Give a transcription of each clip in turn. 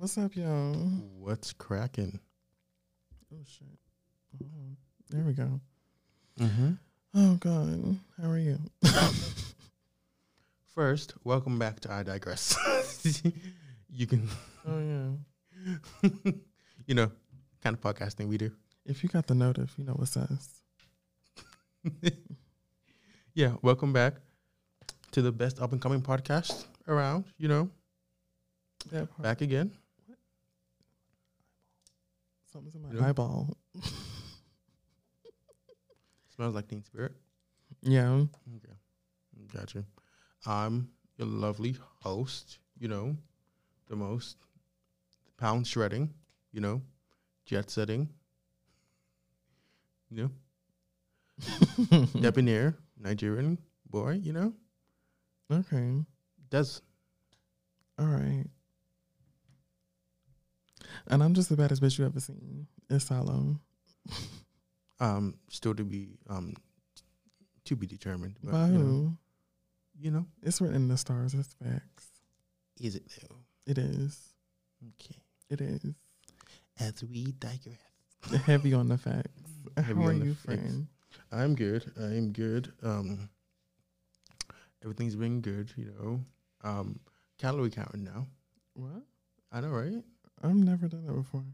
What's up, y'all? What's cracking? Oh shit. Oh, there we go. Mm-hmm. Oh god. How are you? First, welcome back to I Digress. you can, Oh yeah. you know, kind of podcasting we do. If you got the notif, you know what says. Yeah, welcome back to the best up and coming podcast around. You know, back again. Something's in my Yeah. eyeball. Smells like Teen Spirit. Yeah. Okay, gotcha. I'm your lovely host. You know, the most pound shredding. You know, jet setting. You know, debonair Nigerian boy. You know, okay. does All right. And I'm just the baddest bitch you ever seen. It's Salo. um still to be um to be determined. But By you know, who? you know, It's written in the stars. It's facts. is it though? It is. Okay. It is. As we digress. Heavy on the facts. Heavy How are on the you, facts. friend? I'm good. I'm good. Um, everything's been good. You know, um, calorie counting now. What? I know, right? I've never done that before.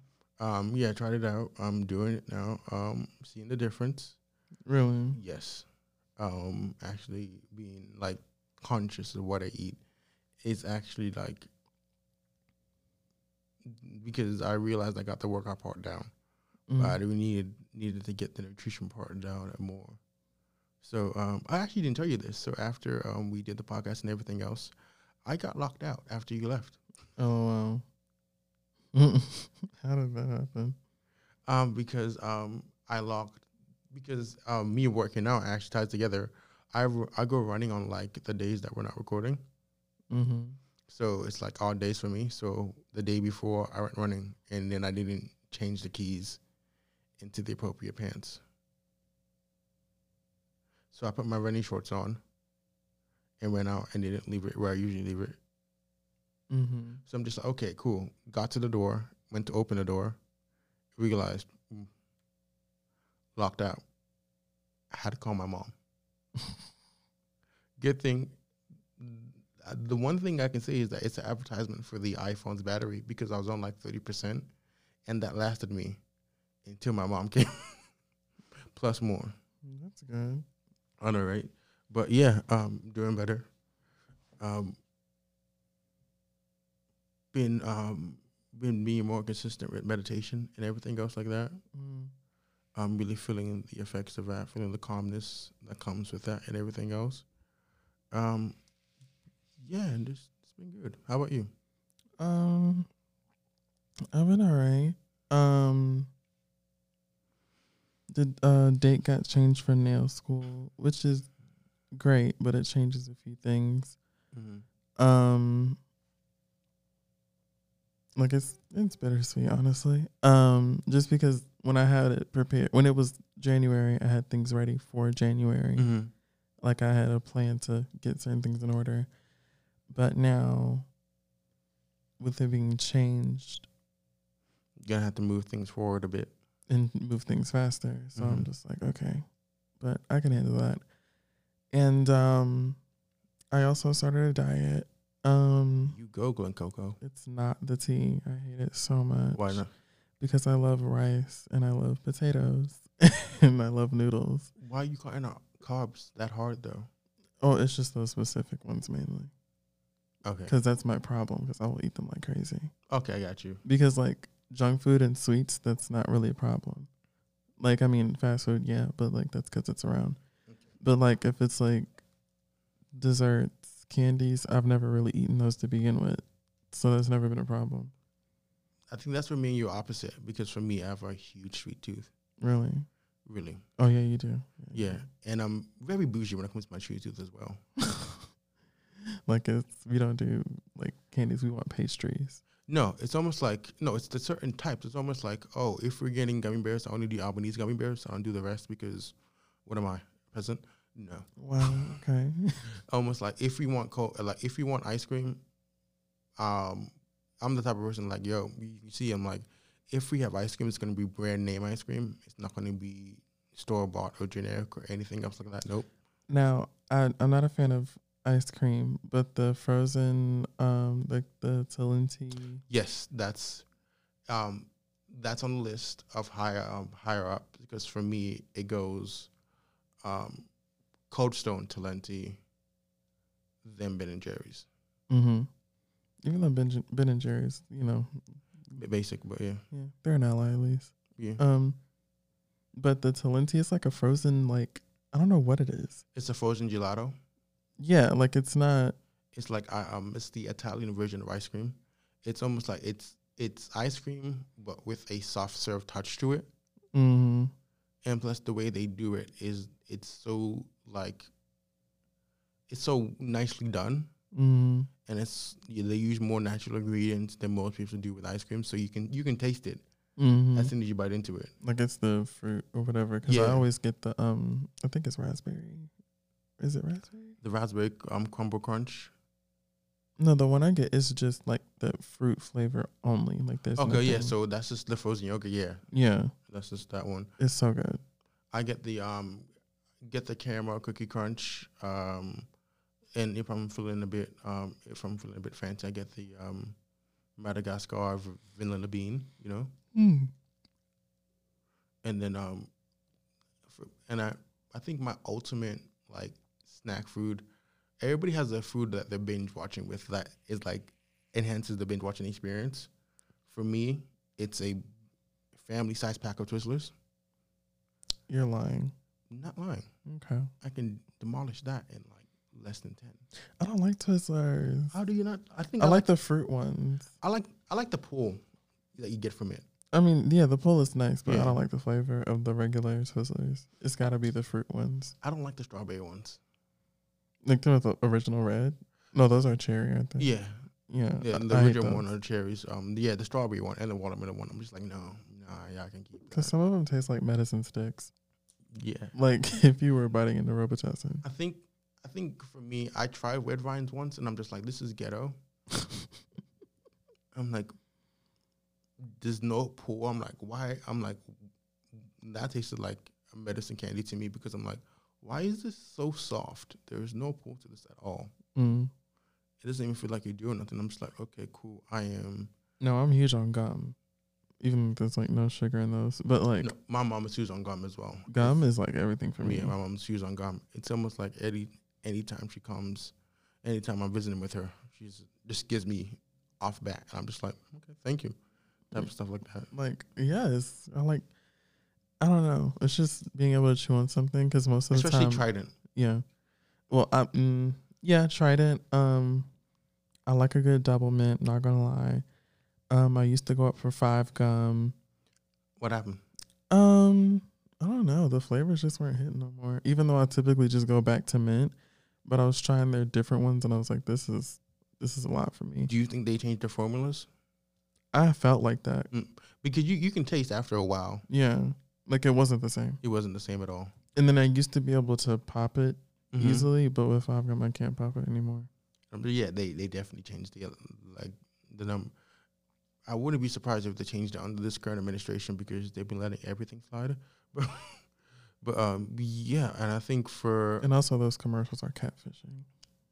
Um, yeah, tried it out. I'm doing it now. Um, seeing the difference. Really? Yes. Um, actually being like conscious of what I eat is actually like because I realized I got the workout part down. Mm. but I needed needed to get the nutrition part down and more. So um, I actually didn't tell you this. So after um, we did the podcast and everything else, I got locked out after you left Oh wow. How did that happen? um, because um, I logged because um, me working out actually ties together. I, I go running on like the days that we're not recording. Mm-hmm. So it's like odd days for me. So the day before I went running and then I didn't change the keys into the appropriate pants. So I put my running shorts on and went out and didn't leave it where I usually leave it. Mm-hmm. So I'm just like, okay, cool. Got to the door, went to open the door, realized mm, locked out. I had to call my mom. Good thing. The one thing I can say is that it's an advertisement for the iPhone's battery because I was on like 30%, and that lasted me until my mom came, plus more. That's good. I know, right? But yeah, um, doing better. Um, been um, been being more consistent with meditation and everything else like that. Mm. I'm really feeling the effects of that, feeling the calmness that comes with that and everything else. Um, yeah, and it's, it's been good. How about you? Um, I've been alright. Um, the uh, date got changed for nail school, which is great, but it changes a few things. Um, like it's it's bittersweet, honestly. Um, just because when I had it prepared, when it was January, I had things ready for January. Mm-hmm. Like I had a plan to get certain things in order, but now, with it being changed You're gonna have to move things forward a bit. and move things faster, so I'm Mhm. just like, okay, but I can handle that. And um, I also started a diet. Um, You go, Glen Coco. It's not the tea. I hate it so much. Why not? Because I love rice and I love potatoes and I love noodles. Why are you cutting out carbs that hard though? Oh, it's just those specific ones mainly. Okay. Because that's my problem. Because I will eat them like crazy. Okay, I got you. Because like junk food and sweets, that's not really a problem. Like I mean, fast food, yeah, but like that's because it's around. But like if it's like candies, I've never really eaten those to begin with, so that's never been a problem. I think that's for me and you opposite because for me I have a huge sweet tooth. Really? Really. Oh yeah, you do. Yeah. And I'm very bougie when it comes to my sweet tooth as well. like it's we don't do like candies. We want pastries. No, it's almost like no, it's the certain types. It's almost like, oh, if we're getting gummy bears, I only do Albanese gummy bears. I don't do the rest because what am I? Peasant? No. Wow. Okay. Almost like if we want co- like if we want ice cream, um, I'm the type of person like, yo, you, you see, I'm like, if we have ice cream, it's gonna be brand name ice cream. It's not gonna be store bought or generic or anything else like that. Nope. Now, I, I'm not a fan of ice cream, but the frozen, um, like the Talenti. Yes, that's um that's on the list of higher um higher up because for me it goes um Cold Stone Talenti, then Ben and Jerry's. Mm-hmm. Even though Ben, ben and Jerry's, you know, Basic, but yeah, yeah, they're an ally at least. yeah. Um, but the Talenti is like a frozen, like I don't know what it is. it's a frozen gelato. Yeah, like it's not. It's like I um it's the Italian version of ice cream. It's almost like it's it's ice cream but with a soft serve touch to it. Mm, and plus the way they do it is it's so like it's so nicely done mm, and it's yeah, they use more natural ingredients than most people do with ice cream so you can you can taste it mm. as soon as you bite into it like it's the fruit or whatever. Because I always get the um, I think it's raspberry. Is it raspberry? the raspberry um crumble crunch No, the one I get is just like the fruit flavor only. Like this. okay yeah so that's just the frozen yogurt yeah yeah, that's just that one it's so good. i get the um get the caramel cookie crunch um and if i'm feeling a bit um if i'm feeling a bit fancy i get the um madagascar vanilla bean you know Mm. and then um and i i think my ultimate like snack food everybody has a food that they're binge watching with that is like enhances the binge watching experience for me it's a family size pack of twizzlers You're lying. not lying Okay. i can demolish that in like less than 10 I don't like Twizzlers. how do you not i think I like the fruit ones. i like i like the pull that you get from it I mean, yeah, the pull is nice, but Yeah. I don't like the flavor of the regular Twizzlers. It's got to be the fruit ones, i don't like the strawberry ones like the, the original red. No, those are cherry, aren't they? yeah yeah. yeah the I original one are cherries um yeah the strawberry one and the watermelon one i'm just like no nah yeah i can keep Cause some of them taste like medicine sticks. yeah Like if you were biting into Robitussin. I think I think for me, I tried red vines once, and I'm just like, this is ghetto. I'm like, there's no pull. I'm like, why? I'm like, that tasted like a medicine candy to me because I'm like, why is this so soft? There is no pull to this at all. Mm. It doesn't even feel like you're doing nothing. I'm just like, okay, cool. I am. No, I'm huge on gum. Even if there's like no sugar in those, but like No, my mom is huge on gum as well. gum is like everything for me. me. My mom's huge on gum. It's almost like any anytime she comes, anytime I'm visiting with her, she's just gives me off bat, and I'm just like, okay, thank you, type of stuff like that. Like yes, I like. I don't know. It's just being able to chew on something because most of the time. Especially Trident. yeah. Well, I mm, yeah, Trident. Um, I like a good double mint. Not gonna lie. Um, I used to go up for five gum. What happened? Um, I don't know. The flavors just weren't hitting no more. Even though I typically just go back to mint, but I was trying their different ones, and I was like, this is this is a lot for me. Do you think they changed their formulas? I felt like that. Because you, you can taste after a while, Yeah, like it wasn't the same. it wasn't the same at all. And then I used to be able to pop it Mhm. easily, but with five gum, I can't pop it anymore. Um, But yeah, they they definitely changed the like the number. I wouldn't be surprised if they changed it under this current administration because they've been letting everything slide. But but um yeah, and I think for And also, those commercials are catfishing.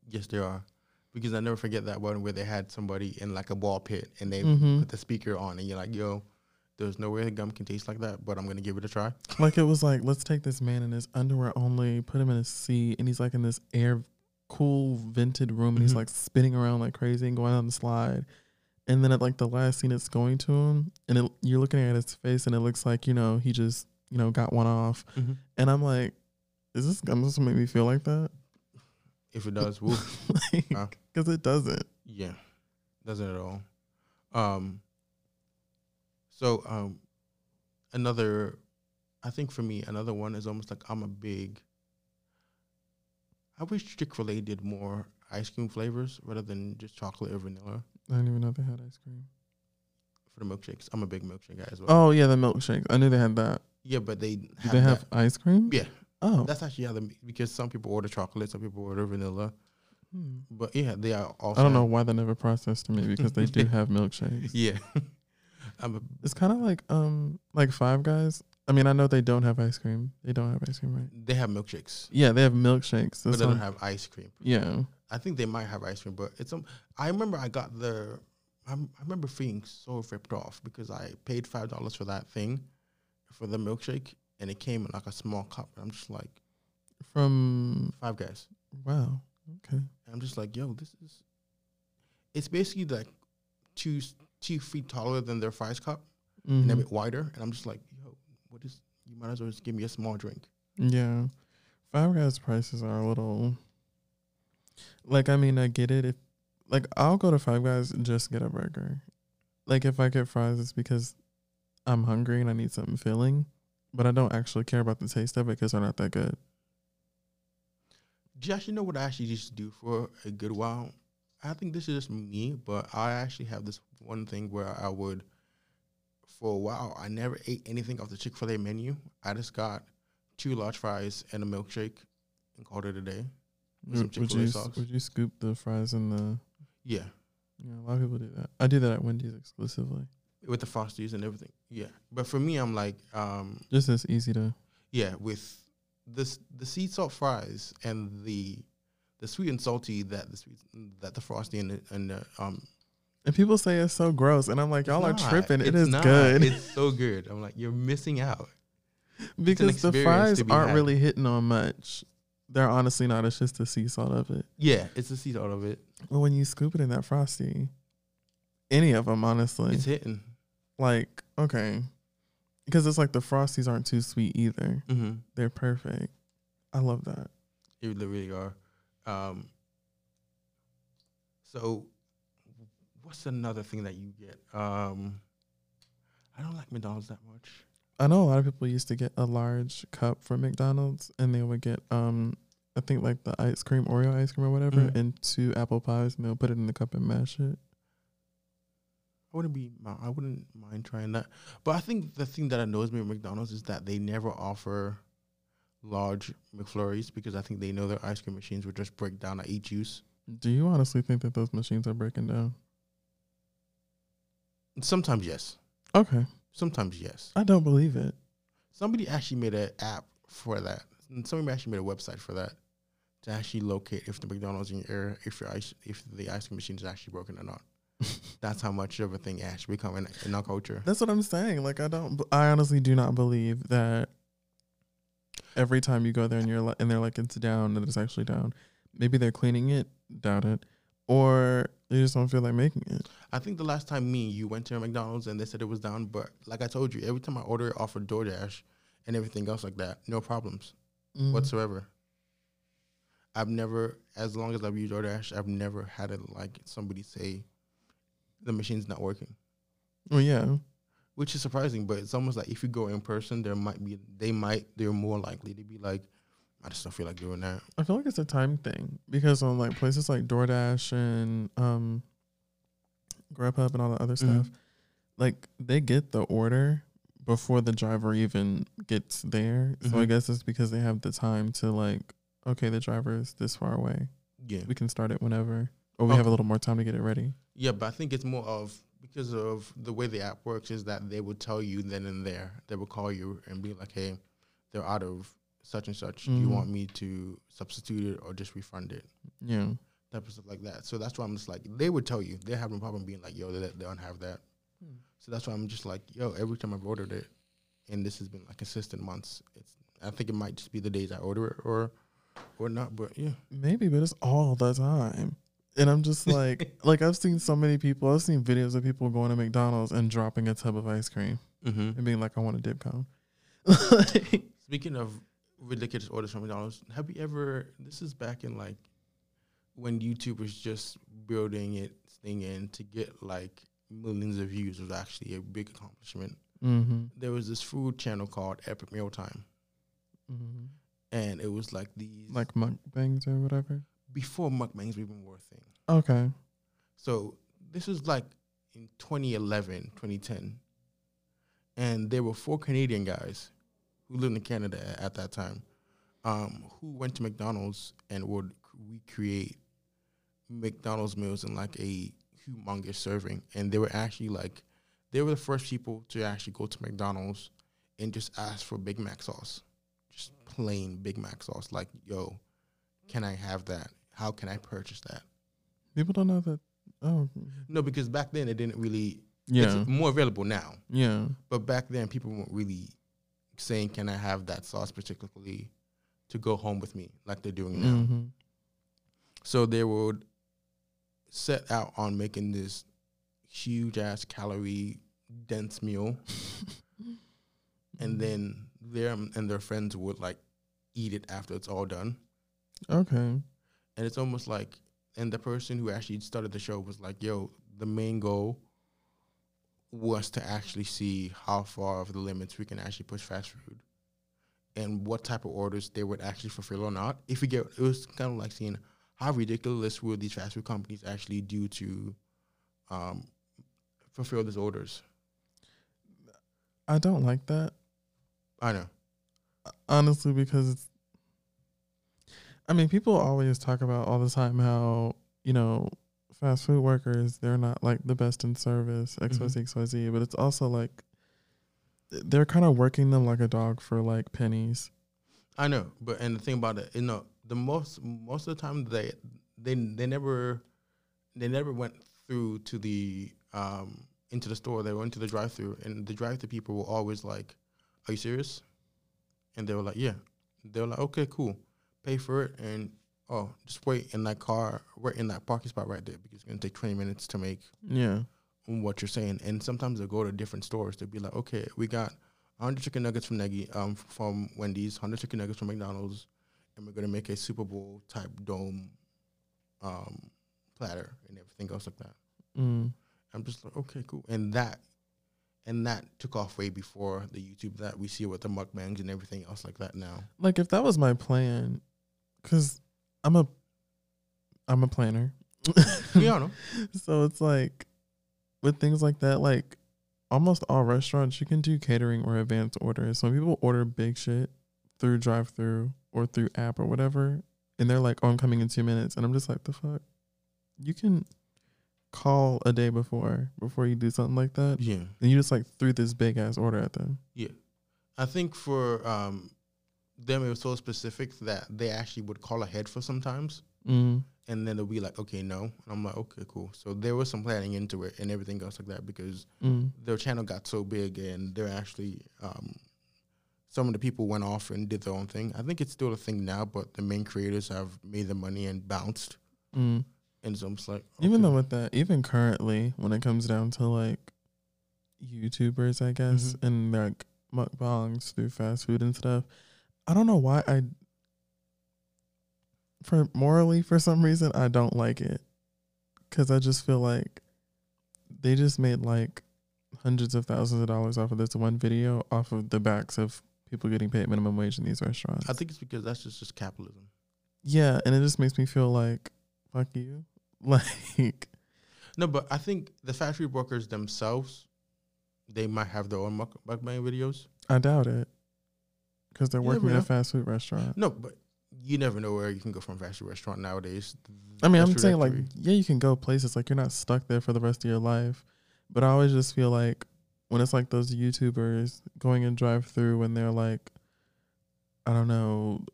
Yes, they are. Because I never forget that one where they had somebody in like a ball pit and they Mhm. put the speaker on and you're like, yo, there's no way the gum can taste like that, but I'm gonna give it a try. Like it was like, let's take this man in his underwear only, put him in a seat, and he's like in this air cool vented room, and he's Mhm. like spinning around like crazy and going on the slide. And then at like the last scene, it's going to him, and it, you're looking at his face, and it looks like you know he just you know got one off. And I'm like, is this gum supposed to make me feel like that? If it does, woo. Wow. Because it doesn't. yeah, doesn't at all. Um. So um, another, I think for me, another one is almost like I'm a big. I wish Chick Fil A did more ice cream flavors rather than just chocolate or vanilla I didn't even know they had ice cream. for the milkshakes. I'm a big milkshake guy as well. Oh yeah, the milkshakes. I knew they had that. Yeah, but they Do have they have that- ice cream? Yeah, Oh, that's actually how the because some people order chocolate, some people order vanilla. Hmm. But yeah, they are also. I don't know why they never processed to me because they do have milkshakes. Yeah. I'm It's kind of like um like Five Guys. I mean, I know they don't have ice cream. They don't have ice cream, right? they have milkshakes, Yeah, they have milkshakes. but they don't have ice cream. yeah. I think they might have ice cream, but it's um. I remember I got the. I'm, I remember feeling so ripped off because I paid five dollars for that thing, for the milkshake, and it came in like a small cup. I'm just like From five guys. wow. Okay. And I'm just like, yo, this is. It's basically like two two feet taller than their fries cup and a mm-hmm. bit wider, and I'm just like, yo, what is? You might as well just give me a small drink. Yeah. Five Guys prices are a little like I mean I get it if like I'll go to Five Guys and just get a burger. Like if I get fries it's because I'm hungry and I need something filling, but I don't actually care about the taste of it because they're not that good. Do you actually know what I actually used to do for a good while? I think this is just me, but I actually have this one thing where I would, for a while, I never ate anything off the Chick fil A menu. I just got two large fries and a milkshake and called it a day. Would, would you sauce. would you scoop the fries in the Yeah. yeah, a lot of people do that. I do that at Wendy's exclusively. With the Frosties and everything. Yeah. But for me, I'm like, um, Just as easy to yeah, with this the sea salt fries and the the sweet and salty that the sweet that the frosty and the, and the um and people say it's so gross and I'm like, y'all are tripping. It's not. good. It's so good. I'm like, you're missing out. because the fries be aren't had. really hitting on much. They're honestly not. It's just the sea salt of it. Yeah, it's the seed out of it. But when you scoop it in that frosty, any of them, honestly, It's hitting. like okay, because it's like the frosties aren't too sweet either. Mm-hmm. They're perfect. I love that. Really, really are. Um, so, what's another thing that you get? Um, I don't like McDonald's that much. I know a lot of people used to get a large cup from McDonald's, and they would get um, I think like the ice cream, Oreo ice cream or whatever, Mhm. and two apple pies, and they'll put it in the cup and mash it. I wouldn't be. I wouldn't mind trying that. But I think the thing that annoys me with McDonald's is that they never offer large McFlurries because I think they know their ice cream machines would just break down at each use. Do you honestly think that those machines are breaking down? Sometimes yes. Okay, Sometimes yes. I don't believe it. Somebody actually made an app for that. And somebody actually made a website for that to actually locate if the McDonald's in your area, if your ice, if the ice cream machine is actually broken or not. That's how much of a thing actually become in, in our culture. That's what I'm saying. Like I don't. I honestly do not believe that every time you go there and you're like, and they're like it's down and it's actually down. Maybe they're cleaning it. Doubt it. Or they just don't feel like making it. I think the last time me and you went to a McDonald's and they said it was down, but like I told you, every time I order it off of DoorDash and everything else like that, no problems Mm. whatsoever. I've never, as long as I've used DoorDash, I've never had it like somebody say the machine's not working. Well, yeah. Which is surprising. But it's almost like if you go in person, there might be they might they're more likely to be like, I just don't feel like doing that. I feel like it's a time thing because on like places like DoorDash and um, Grubhub and all the other Mhm. stuff, like they get the order before the driver even gets there. So I Mhm. guess it's because they have the time to like, okay, the driver is this far away. Yeah, We can start it whenever, or we have a little more time to get it ready. yeah, but I think it's more of because of the way the app works is that they would tell you then and there. They would call you and be like, hey, they're out of such and such. Do you Mhm. want me to substitute it or just refund it? Yeah. Type of stuff like that. So that's why I'm just like they would tell you they have no problem being like, yo, they, they don't have that. Hmm. So that's why I'm just like, yo, every time I've ordered it, and this has been like consistent months. It's I think it might just be the days I order it or or not, but yeah. Maybe, but it's all the time. And I'm just like, like I've seen so many people. I've seen videos of people going to McDonald's and dropping a tub of ice cream Mm-hmm. and being like, "I want a dip cone." Speaking of ridiculous orders from McDonald's, have you ever? This is back in like when YouTube was just building its thing in to get like millions of views was actually a big accomplishment. mm-hmm, There was this food channel called Epic Meal Time, mm-hmm. and it was like these like mukbangs or whatever. Before mukbangs were even were a thing. Okay. So this was like in 2011, 2010. And there were four Canadian guys who lived in Canada at that time um, who went to McDonald's and would recreate McDonald's meals in like a humongous serving, and they were actually like they were the first people to actually go to McDonald's and just ask for Big Mac sauce, just plain Big Mac sauce. Like, yo, can I have that? How can I purchase that? People don't know that. Oh, No, because back then it didn't really. yeah, It's more available now, yeah. but back then people weren't really saying, "Can I have that sauce particularly to go home with me?" Like they're doing now. hmm So they would set out on making this huge ass calorie dense meal, and then them and their friends would like eat it after it's all done. Okay. And it's almost like, and the person who actually started the show was like, "Yo, the main goal was to actually see how far of the limits we can actually push fast food." And what type of orders they would actually fulfill or not. If we get, it was kind of like seeing how ridiculous will these fast food companies actually do to um, fulfill these orders. I don't like that I know. honestly because it's. I mean, people always talk about all the time how you know fast food workers they're not like the best in service X Y Z X Y Z, but it's also like they're kind of working them like a dog for like pennies. I know, but and the thing about it, you know, the most most of the time they they they never they never went through to the um into the store. They went to the drive through, and the drive through people were always like, "Are you serious?" And they were like, "Yeah." They were like, "Okay, cool, pay for it." And oh, just wait in that car, wait in that parking spot right there because it's gonna take twenty minutes to make Yeah. what you're saying. And sometimes they'll go to different stores. They'll be like, okay, we got 100 chicken nuggets from Neggy, um, from Wendy's, 100 chicken nuggets from McDonald's, and we're going to make a Super Bowl type dome um, platter and everything else like that. Mm. I'm just like, okay, cool. And that and that took off way before the YouTube that we see with the mukbangs and everything else like that now. Like if that was my plan, because I'm a, I'm a planner. I know. So it's like with things like that, like almost all restaurants you can do catering or advanced orders. So when people order big shit through drive through or through app or whatever, and they're like, Oh, I'm coming in two minutes and I'm just like, the fuck? You can call a day before before you do something like that. Yeah. And you just like threw this big ass order at them. Yeah, I think for um, them it was so specific that they actually would call ahead for sometimes, Mm. and then they'll be like, "Okay, no," and I'm like, "Okay, cool." So there was some planning into it and everything else like that because Mm. their channel got so big and they're actually um, some of the people went off and did their own thing. I think it's still a thing now, but the main creators have made the money and bounced, Mm. and so I'm just like, Even though with that, even currently, when it comes down to like YouTubers, I guess, Mhm. and like mukbangs through fast food and stuff, I don't know why I, for morally, for some reason, I don't like it. Cause I just feel like they just made like hundreds of thousands of dollars off of this one video off of the backs of people getting paid minimum wage in these restaurants. I think it's because that's just just capitalism. yeah, and it just makes me feel like, fuck you. Like, No, but I think the factory workers themselves, they might have their own muk- mukbang videos. I doubt it. Because they're working at a fast food restaurant. No, but you never know where you can go from a fast food restaurant nowadays. I mean, That's I'm saying like, yeah, you can go places like you're not stuck there for the rest of your life. But I always just feel like when it's like those YouTubers going in drive through when they're like, I don't know,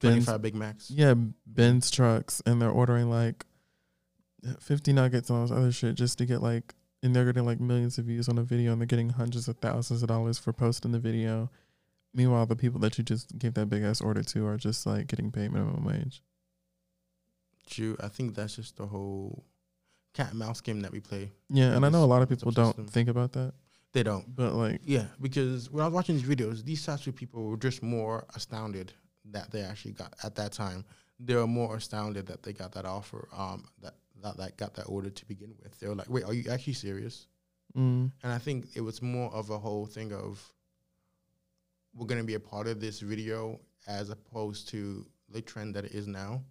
Ben's, 25 Big Macs. yeah, Ben's trucks, and they're ordering like 50 nuggets and all this other shit just to get like, and they're getting like millions of views on a video and they're getting hundreds of thousands of dollars for posting the video. Meanwhile, the people that you just gave that big ass order to are just like getting paid minimum wage. True. I think that's just the whole cat and mouse game that we play. Yeah, and I know a lot of people don't Subsystem. think about that, They don't. but like, Yeah, because when I was watching these videos, these fast people were just more astounded that they actually got at that time. They were more astounded that they got that offer, um, that that, that got that order to begin with. They were like, "Wait, are you actually serious?" mm, And I think it was more of a whole thing of we're gonna be a part of this video as opposed to the trend that it is now.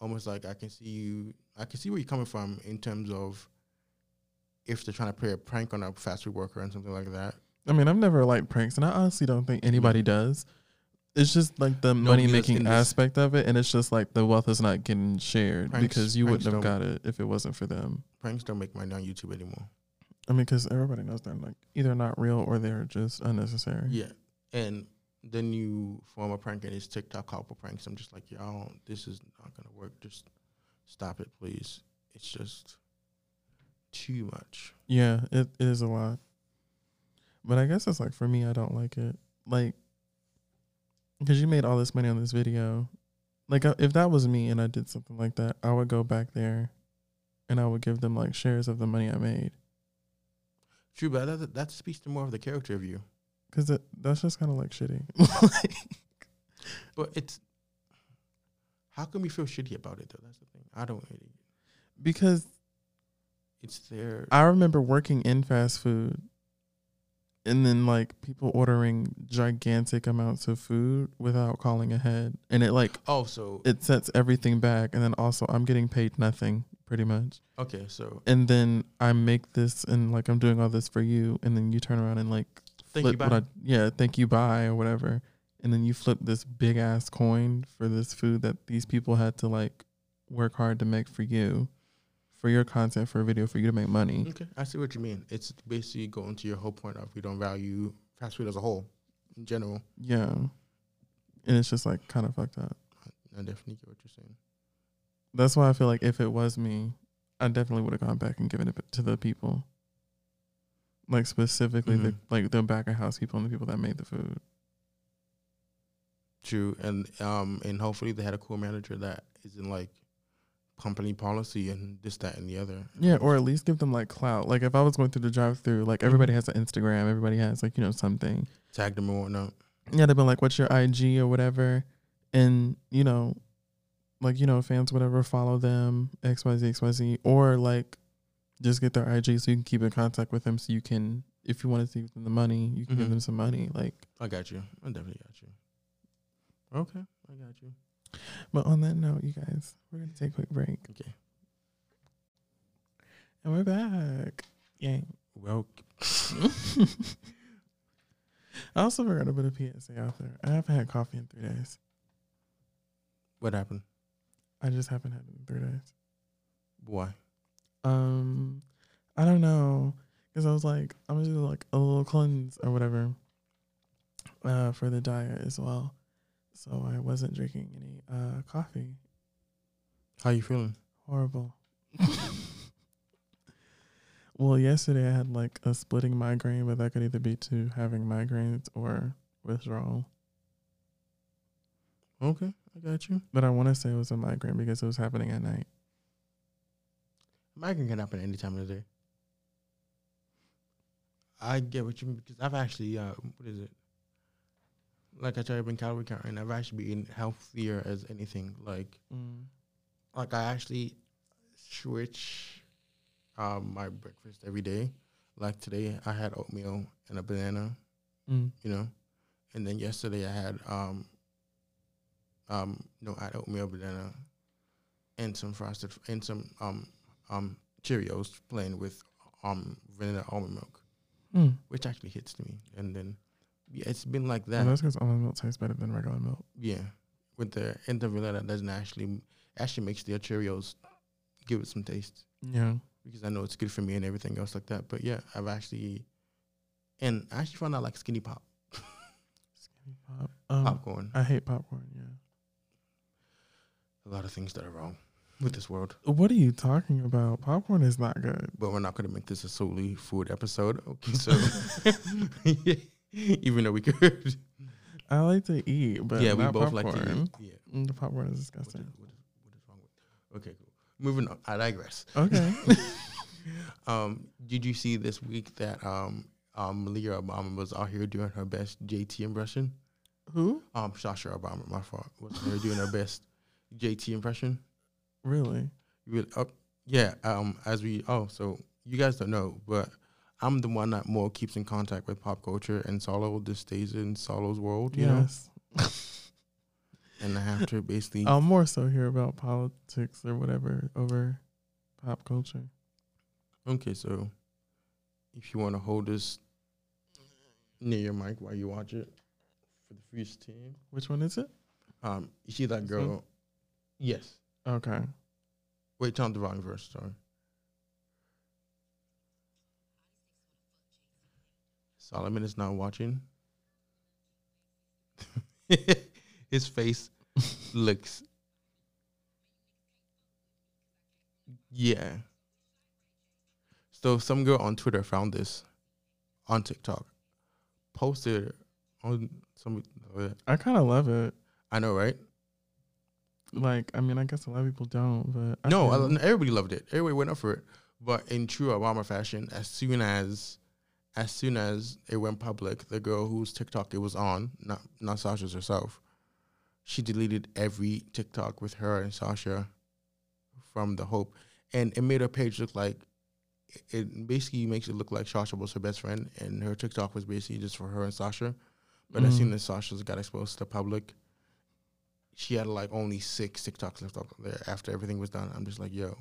Almost like I can see you, I can see where you're coming from in terms of if they're trying to play a prank on a fast food worker and something like that. I mean, I've never liked pranks, and I honestly don't think anybody mm-hmm. does. It's just like the Nobody money making aspect of it, and it's just like the wealth is not getting shared Pranks- because you wouldn't have got it if it wasn't for them. Pranks don't make money on YouTube anymore. I mean, because everybody knows they're like either not real or they're just unnecessary. Yeah, and then you form a prank and it's TikTok couple pranks. I'm just like, y'all, this is not gonna work. Just stop it, please. It's just too much. Yeah, it, is a lot. But I guess it's like for me, I don't like it. Like, because you made all this money on this video. Like, if that was me and I did something like that, I would go back there and I would give them like shares of the money I made. True, but that, that speaks to more of the character of you. Because that's just kind of like shitty. But it's how can we feel shitty about it though? That's the thing. I don't really. because It's there. I remember working in fast food and then like people ordering gigantic amounts of food without calling ahead. And it like oh, so it sets everything back and then also I'm getting paid nothing pretty much. okay, so And then I make this and like I'm doing all this for you and then you turn around and like thank you. flip what I yeah, thank you bye or whatever. And then you flip this big ass coin for this food that these people had to like work hard to make for you. For your content for a video for you to make money. Okay, I see what you mean. It's basically going to your whole point of we don't value fast food as a whole, in general. Yeah. And it's just like kind of fucked up. I definitely get what you're saying. That's why I feel like if it was me, I definitely would have gone back and given it to the people. Like specifically the Mhm. like the back of house people and the people that made the food. True, and um, and hopefully they had a cool manager that isn't like company policy and this, that, and the other. Yeah, or at least give them like clout. Like if I was going through the drive through, like everybody has an Instagram, everybody has like, you know, something. tag them and whatnot. Yeah, they've been like, What's your IG or whatever? And, you know, like, you know, fans, whatever, follow them, XYZ, XYZ, or like just get their IG so you can keep in contact with them so you can if you want to see them the money, you can give Mhm. them some money. Like I got you. I definitely got you. Okay, I got you. but on that note, you guys, we're gonna take a quick break. Okay. And we're back. Yay. Well, I also forgot to put a PSA out there. I haven't had coffee in three days. what happened? I just haven't had it in three days. Why? Um, I don't know, because I was like, I'm gonna do like a little cleanse or whatever, uh, for the diet as well. So I wasn't drinking any uh coffee. How you feeling? Horrible. well, yesterday I had like a splitting migraine, but that could either be to having migraines or withdrawal. Okay, I got you. But I want to say it was a migraine because it was happening at night. Migraine can happen any time of the day. I get what you mean because I've actually, uh, what is it? Like I tell you, I've been calorie counting. I've actually been healthier as anything. Like, Mm. like I actually switch um, my breakfast every day. Like today, I had oatmeal and a banana. Mm. you know. And then yesterday I had um um no I had oatmeal banana and some frosted and some um um Cheerios plain with um vanilla almond milk, Mm. which actually hits me. And then yeah, it's been like Well, that. that's because almond milk tastes better than regular milk. yeah. With the vanilla that doesn't actually actually makes the Cheerios give it some taste. Yeah. Because I know it's good for me and everything else like that. But yeah, I've actually and I actually found out like skinny pop Skinny pop. Um, popcorn. I hate popcorn. Yeah. a lot of things that are wrong with this world. What are you talking about? Popcorn is not good. But we're not going to make this a solely food episode. Okay, so even though we could, I like to eat, but yeah, we both popcorn. like to eat. Yeah, Mm, The popcorn is disgusting. what, is, what is wrong with? Okay, cool. Moving on. I digress. Okay. Um, did you see this week that um, um, Malia Obama was out here doing her best JT impression? Who? Um, Sasha Obama, my fault, was her doing her best JT impression. Really? You oh, yeah. Um, as we oh, so you guys don't know, but I'm the one that more keeps in contact with pop culture, and Salo just stays in Salo's world, you yes. know. And I have to basically, I'll more so hear about politics or whatever over pop culture. okay, so if you want to hold this near your mic while you watch it, for the first team. Which one is it? Um, you see that This girl? one? Yes. Okay. Wait, tell the wrong verse. Sorry. Solomon is not watching. His face looks. Yeah. So some girl on Twitter found this on TikTok, posted on some. Oh, I kind of love it. I know, right? Like, I mean, I guess a lot of people don't, but I no, I- everybody loved it. Everybody went up for it. But in true Obama fashion, as soon as as soon as it went public, the girl whose TikTok it was on, not not Sasha's herself, she deleted every TikTok with her and Sasha from the Hope, and it made her page look like it basically makes it look like Sasha was her best friend, and her TikTok was basically just for her and Sasha. But as Mhm. soon as Sasha's got exposed to the public, she had like only six TikToks left up there after everything was done. I'm just like, yo,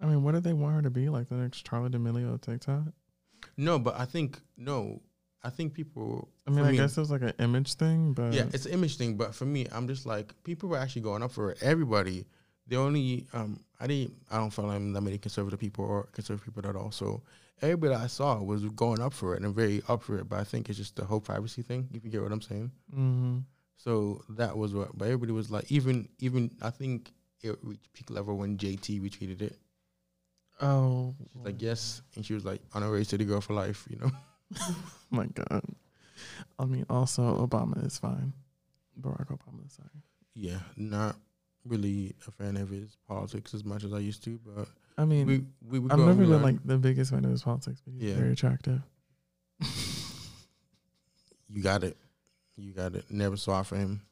I mean, what do they want her to be? Like the next Charli D'Amelio of TikTok? no, but I think no, I think people. I mean, I me- guess it was like an image thing, but yeah, it's an image thing. But for me, I'm just like people were actually going up for it. Everybody, the only um, I didn't, I don't feel I'm that many conservative people or conservative people at all. So everybody I saw was going up for it and very up for it. But I think it's just the whole privacy thing. If you get what I'm saying. hmm So that was what. But everybody was like, even even I think it reached peak level when JT retweeted it. oh, She's like, yes, and she was like, on her way to the girl for life. You know. my God. I mean, also Obama is fine. Barack Obama is fine. Yeah, not really a fan of his politics as much as I used to, but I mean, we we would I've never been like the biggest fan of his politics, but he's Yeah. very attractive. you got it, you got it. Never saw for him.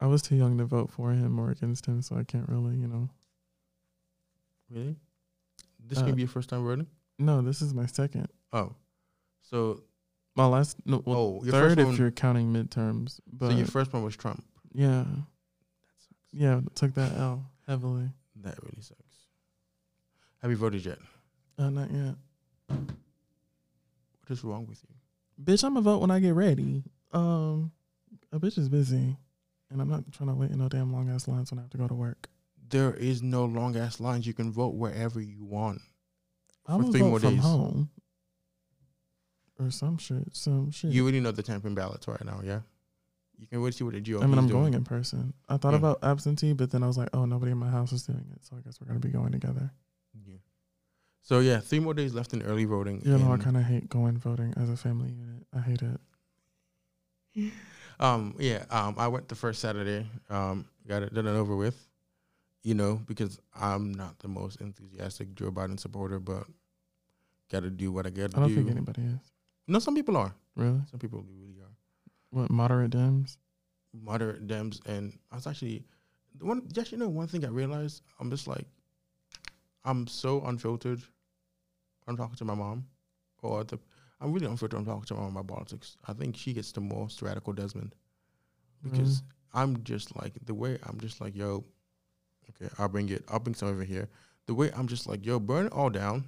I was too young to vote for him or against him, so I can't really, you know. Really, this Uh, may be your first time voting. No, this is my second. Oh, so My last, no, well, oh, your third first if you're counting midterms. But so your first one was Trump. yeah, That sucks. yeah, took that L heavily. That really sucks. Have you voted yet? Uh, not yet. What is wrong with you? Bitch, I'm gonna vote when I get ready. Um, a bitch is busy, and I'm not trying to wait in no damn long ass lines when I have to go to work. There is no long ass lines. You can vote wherever you want. I'm For three vote more from days. home or some shit. Some shit. You already know the tampering ballots right now, yeah. You can wait to see what the GOP I mean, I'm doing. going in person. I thought Yeah. about absentee, but then I was like, oh, nobody in my house is doing it, so I guess we're gonna be going together. Yeah. So yeah, three more days left in early voting. You know, I kind of hate going voting as a family unit. I hate it. um yeah um I went the first Saturday um got it done and over with, you know because I'm not the most enthusiastic Joe Biden supporter, but got to do what I got I to don't do. think anybody is no, some people are. really. Some people really are. What moderate Dems? Moderate Dems, and I was actually the one. Just you know, one thing I realized, I'm just like, I'm so unfiltered. I'm talking to my mom, or the. I'm really unfiltered. I'm talking to my mom about politics. I think she gets the most radical Desmond because mm. I'm just like the way I'm just like yo. Okay, I'll bring it. I'll bring some over here. The way I'm just like yo, burn it all down.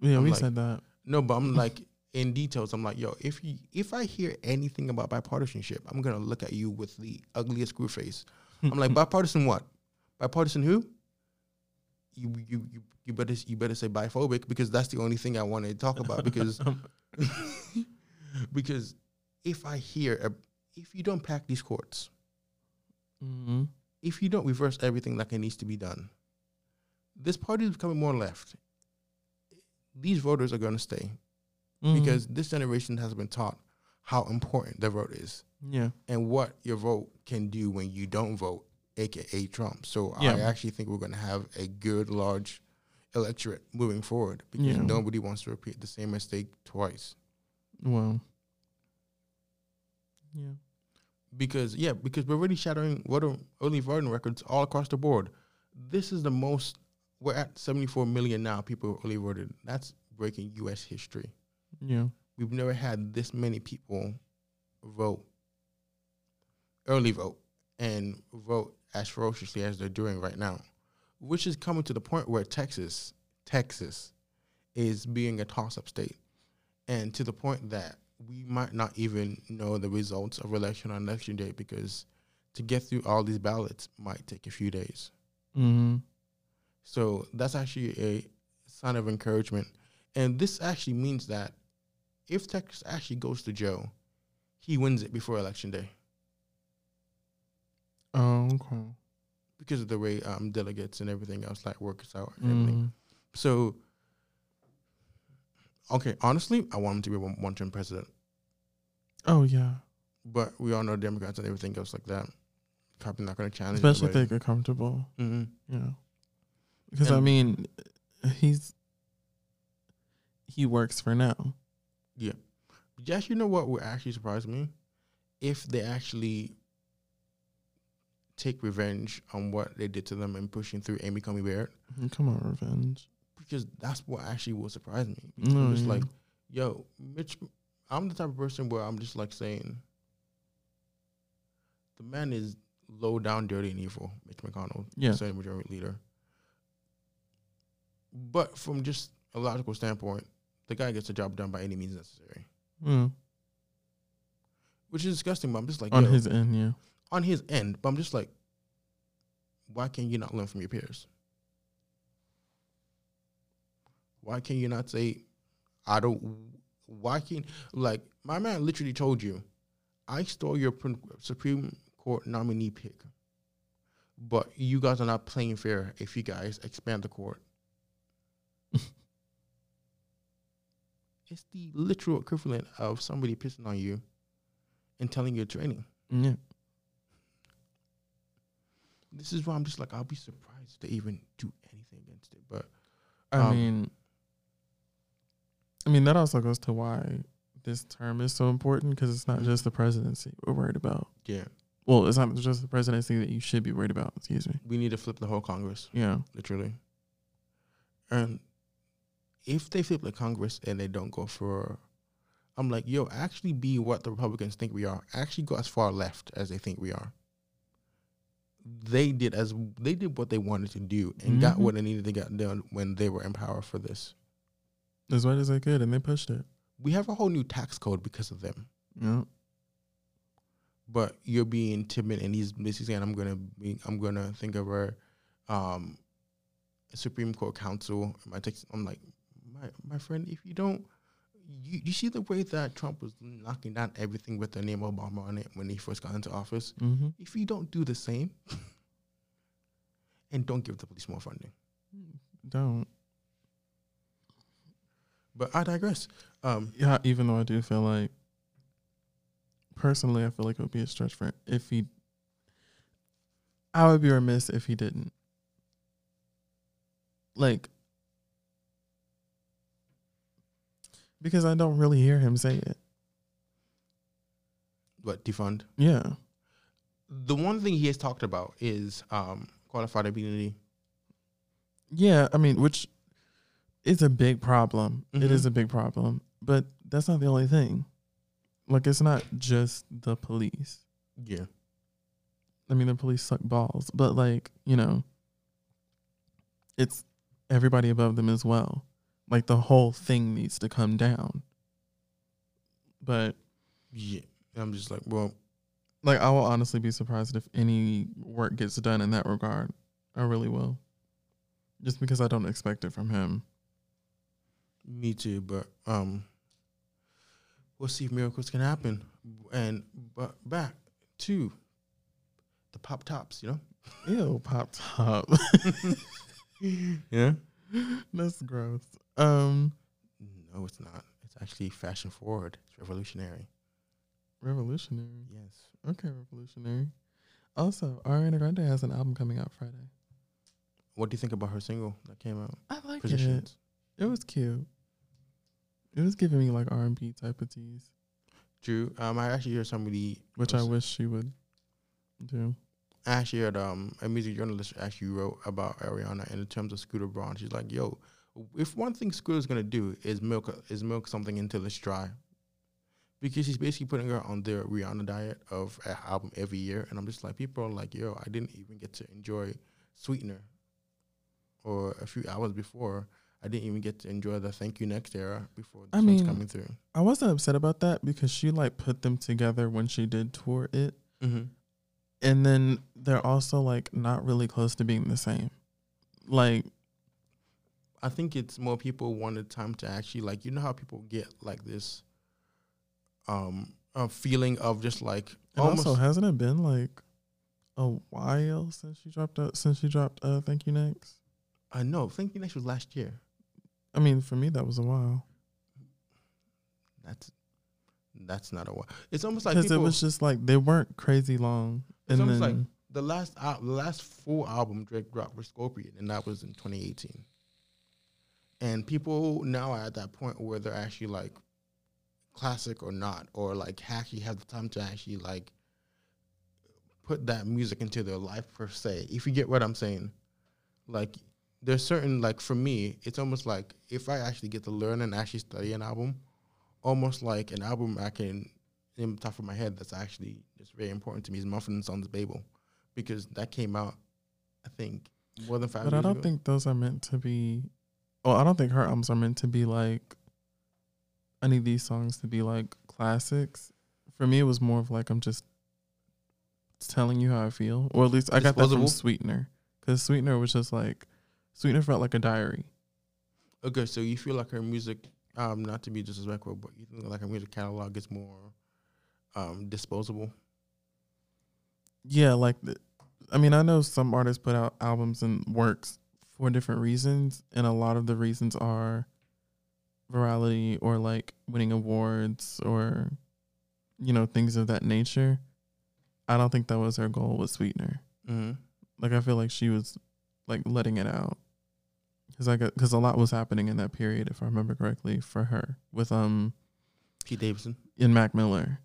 yeah, I'm we like- said that. No, but I'm like in details. I'm like, yo, if you if I hear anything about bipartisanship, I'm gonna look at you with the ugliest screw face. I'm like, bipartisan what? Bipartisan who? You you you you better you better say biphobic because that's the only thing I want to talk about because because if I hear a, if you don't pack these courts, hmm if you don't reverse everything like it needs to be done, this party is becoming more left. These voters are going to stay Mm-hmm. because this generation has been taught how important the vote is yeah, and what your vote can do when you don't vote, aka Trump. So I actually think we're going to have a good large electorate moving forward because Yeah. nobody wants to repeat the same mistake twice. well, yeah, Because yeah, because we're really shattering voter early voting records all across the board. This is the most. We're at 74 million now. People early voted. That's breaking U.S. history. yeah, we've never had this many people vote early vote and vote as ferociously as they're doing right now which is coming to the point where texas texas is being a toss-up state and to the point that we might not even know the results of election on election day because to get through all these ballots might take a few days. Mm-hmm. So that's actually a sign of encouragement. And this actually means that if Texas actually goes to Joe, he wins it before election day Oh, okay. because of the way um, delegates and everything else like works out. and everything. Mm. So, okay, honestly, I want him to be one, one term president, Oh yeah. but we all know Democrats and everything else like that. Probably not going to challenge. Especially if they get comfortable. hmm Yeah. Because I mean, he's he works for now. Yeah. Just you know what would actually surprise me if they actually take revenge on what they did to them and pushing through Amy Coney Barrett Come on, revenge. because that's what actually will surprise me. No, I'm just yeah. like, yo, Mitch. I'm the type of person where I'm just like saying, the man is low down, dirty, and evil. Mitch McConnell, Yeah. Senate Majority Leader. But from just a logical standpoint, the guy gets the job done by any means necessary, Mm. which is disgusting. But I'm just like, On his end, yeah. On his end. But I'm just like, why can't you not learn from your peers? Why can you not say, I don't? Why can like my man literally told you, I stole your Supreme Court nominee pick, but you guys are not playing fair if you guys expand the court. it's the literal equivalent of somebody pissing on you and telling you training. Yeah. This is why I'm just like I'll be surprised to even do anything against it. But I Um, mean, I mean that also goes to why this term is so important because it's not Mhm. just the presidency we're worried about. yeah, Well, it's not just the presidency that you should be worried about. Excuse me. we need to flip the whole Congress, Yeah. literally. And if they flip the Congress and they don't go for, I'm like, yo, actually be what the Republicans think we are. Actually go as far left as they think we are. They did as they did what they wanted to do and got Mhm. what they needed to get done when they were in power for this. As right as they could, and they pushed it. We have a whole new tax code because of them. Yeah. but you're being timid and he's basically saying I'm gonna be I'm gonna think of a um Supreme Court counsel. My text I'm like, my my friend, if you don't you, you see the way that Trump was knocking down everything with the name Obama on it when he first got into office. Mm-hmm. If you don't do the same and don't give the police more funding. Don't. But I digress. Um Yeah. Even though I do feel like, personally, I feel like it would be a stretch for if he. I would be remiss if he didn't. Like. Because I don't really hear him say it. but defund. Yeah. The one thing he has talked about is um qualified immunity. Yeah, I mean, which is a big problem. It Mhm. is a big problem, but that's not the only thing. Like, it's not just the police. Yeah. I mean, the police suck balls, but like, you know, it's everybody above them as well. Like, the whole thing needs to come down. But, Yeah. I'm just like, well, like, I will honestly be surprised if any work gets done in that regard. I really will. Just because I don't expect it from him. Me too, but um, we'll see if miracles can happen. And but back to the pop tops, you know. Ew, pop top. Yeah. That's gross. Um, No, it's not. It's actually fashion forward. It's revolutionary. revolutionary. Yes. Okay, revolutionary. Also, Ariana Grande has an album coming out Friday. What do you think about her single that came out? I like it. It was cute. It was giving me like R and B type of tease, True. Um, I actually heard somebody, which I wish she would do. I actually heard um a music journalist actually wrote about Ariana in terms of Scooter Braun. She's like, yo, if one thing Scooter's gonna do is milk is milk something until it's dry. Because he's basically putting her on the Rihanna diet of an album every year. And I'm just like, people are like, yo, I didn't even get to enjoy Sweetener or a few hours before. I didn't even get to enjoy the Thank You Next era before I this one's mean, coming through. I wasn't upset about that because she like put them together when she did tour it, Mm-hmm. and then they're also like not really close to being the same. Like I think it's more people wanted time to actually like you know how people get like this um a feeling of just like And almost also, hasn't it been like a while since she dropped out? Since she dropped uh, "Thank You Next." I know Thank You Next was last year. I mean, for me, that was a while That's that's not a while. It's almost like because it was just like they weren't crazy long, It's and almost then like the last al- the last full album Drake dropped was Scorpion, and that was in 2018. And people now are at that point where they're actually like classic or not, or like actually have the time to actually like put that music into their life per se. If you get what I'm saying, like there's certain like for me, it's almost like if I actually get to learn and actually study an album, almost like an album I can in the top of my head that's actually just very important to me is Mumford and Sons Babel because that came out I think more than five but I don't ago. think those are meant to be. Well, I don't think her albums are meant to be like. any of these songs to be like classics. For me, it was more of like I'm just telling you how I feel, or at least I got that from Sweetener, because Sweetener was just like, Sweetener felt like a diary. Okay, so you feel like her music, um, not to be disrespectful, but you think like her music catalog is more um disposable. Yeah, like the, I mean, I know some artists put out albums and works for different reasons, and a lot of the reasons are virality or like winning awards or you know things of that nature. I don't think that was her goal with Sweetener. Mm-hmm. Like I feel like she was like letting it out because I got because a lot was happening in that period, if I remember correctly, for her with um Pete Davidson. in Mac Miller.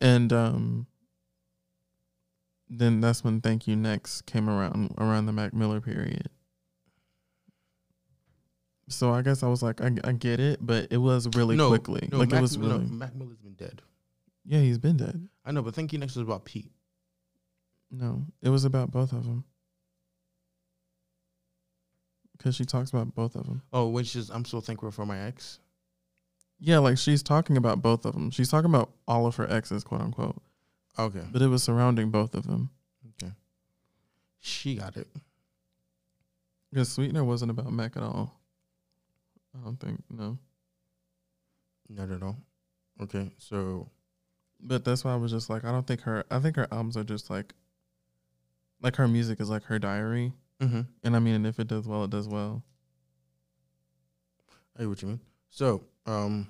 And um then that's when Thank You Next came around around the Mac Miller period. So I guess I was like, I, I get it, but it was really no, quickly. No, like Mac, it was no, really Mac Miller's been dead. Yeah, he's been dead. I know, but Thank You Next was about Pete. No, it was about both of them. Cuz she talks about both of them. Oh, which is I'm so thankful for my ex. Yeah, like she's talking about both of them. She's talking about all of her exes, quote unquote. Okay, But it was surrounding both of them. Okay. She got it. Because Sweetener wasn't about Mac at all. I don't think no. Not at all. Okay, so But that's why I was just like, I don't think her. I think her albums are just like, like her music is like her diary. mm-hmm. And I mean, and if it does well, it does well. I hear what you mean. So, um,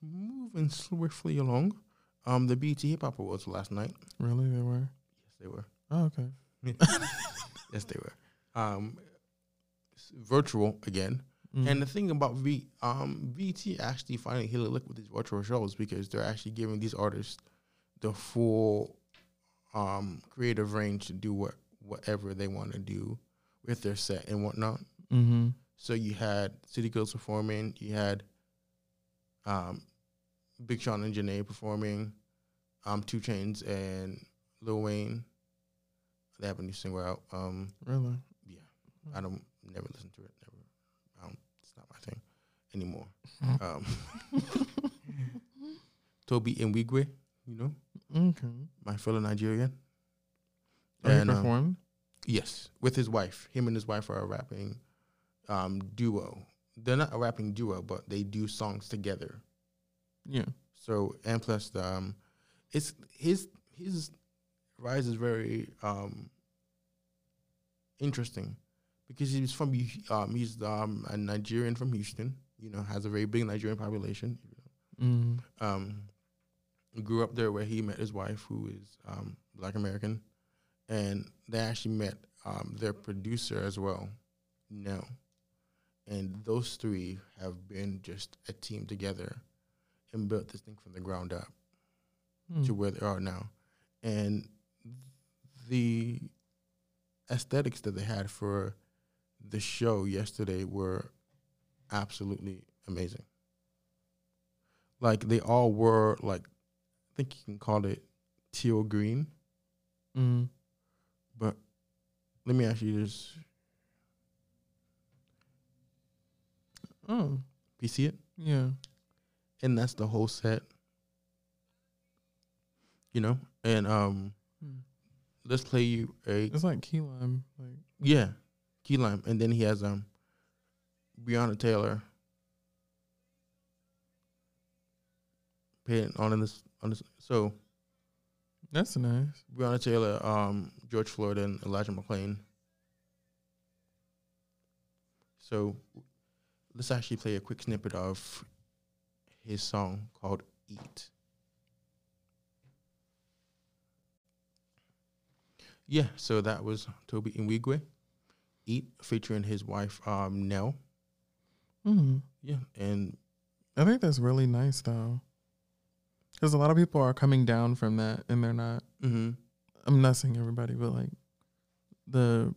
moving swiftly along, um, the BET Hip Hop Awards last night. Really, they were. Yes, they were. Oh, okay. yes, they were. Um, virtual again. Mm. And the thing about V, um, VT actually finally hit a lick with these virtual shows because they're actually giving these artists the full, um, creative range to do what whatever they want to do with their set and whatnot. mm-hmm. So you had City Girls performing, you had um, Big Sean and Jhené performing, um, 2 Chainz and Lil Wayne. They have a new single out. Um, Really. yeah, I don't never listen to it. Never, um, it's not my thing anymore. Um, Tobe Nwigwe, you know, Okay. my fellow Nigerian. Oh, he And, um. Yes, with his wife. Him and his wife are a rapping um, duo. They're not a rapping duo, but they do songs together. yeah. So and plus the um, it's his his rise is very um interesting because he's from um he's um a Nigerian from Houston. You know, has a very big Nigerian population. Mm. Um, grew up there where he met his wife, who is um Black American, and they actually met um their producer as well. No, and those three have been just a team together and built this thing from the ground up Mm. to where they are now. And the aesthetics that they had for the show yesterday were absolutely amazing. Like they all were like I think you can call it teal green, Mm. but let me ask you this. Oh, You see it? yeah. And that's the whole set. You know? And um Hmm. let's play you a It's like key lime. Like yeah, key lime. And then he has um Breonna Taylor paying on in this on this so that's nice. Breonna Taylor, um, George Floyd, and Elijah McClain. So let's actually play a quick snippet of his song called Eat. Yeah, so that was Tobe Nwigwe, Eat, featuring his wife, um, Nell. Hmm Yeah, and I think that's really nice though, because a lot of people are coming down from that, and they're not. mm-hmm. I'm not saying everybody, but like the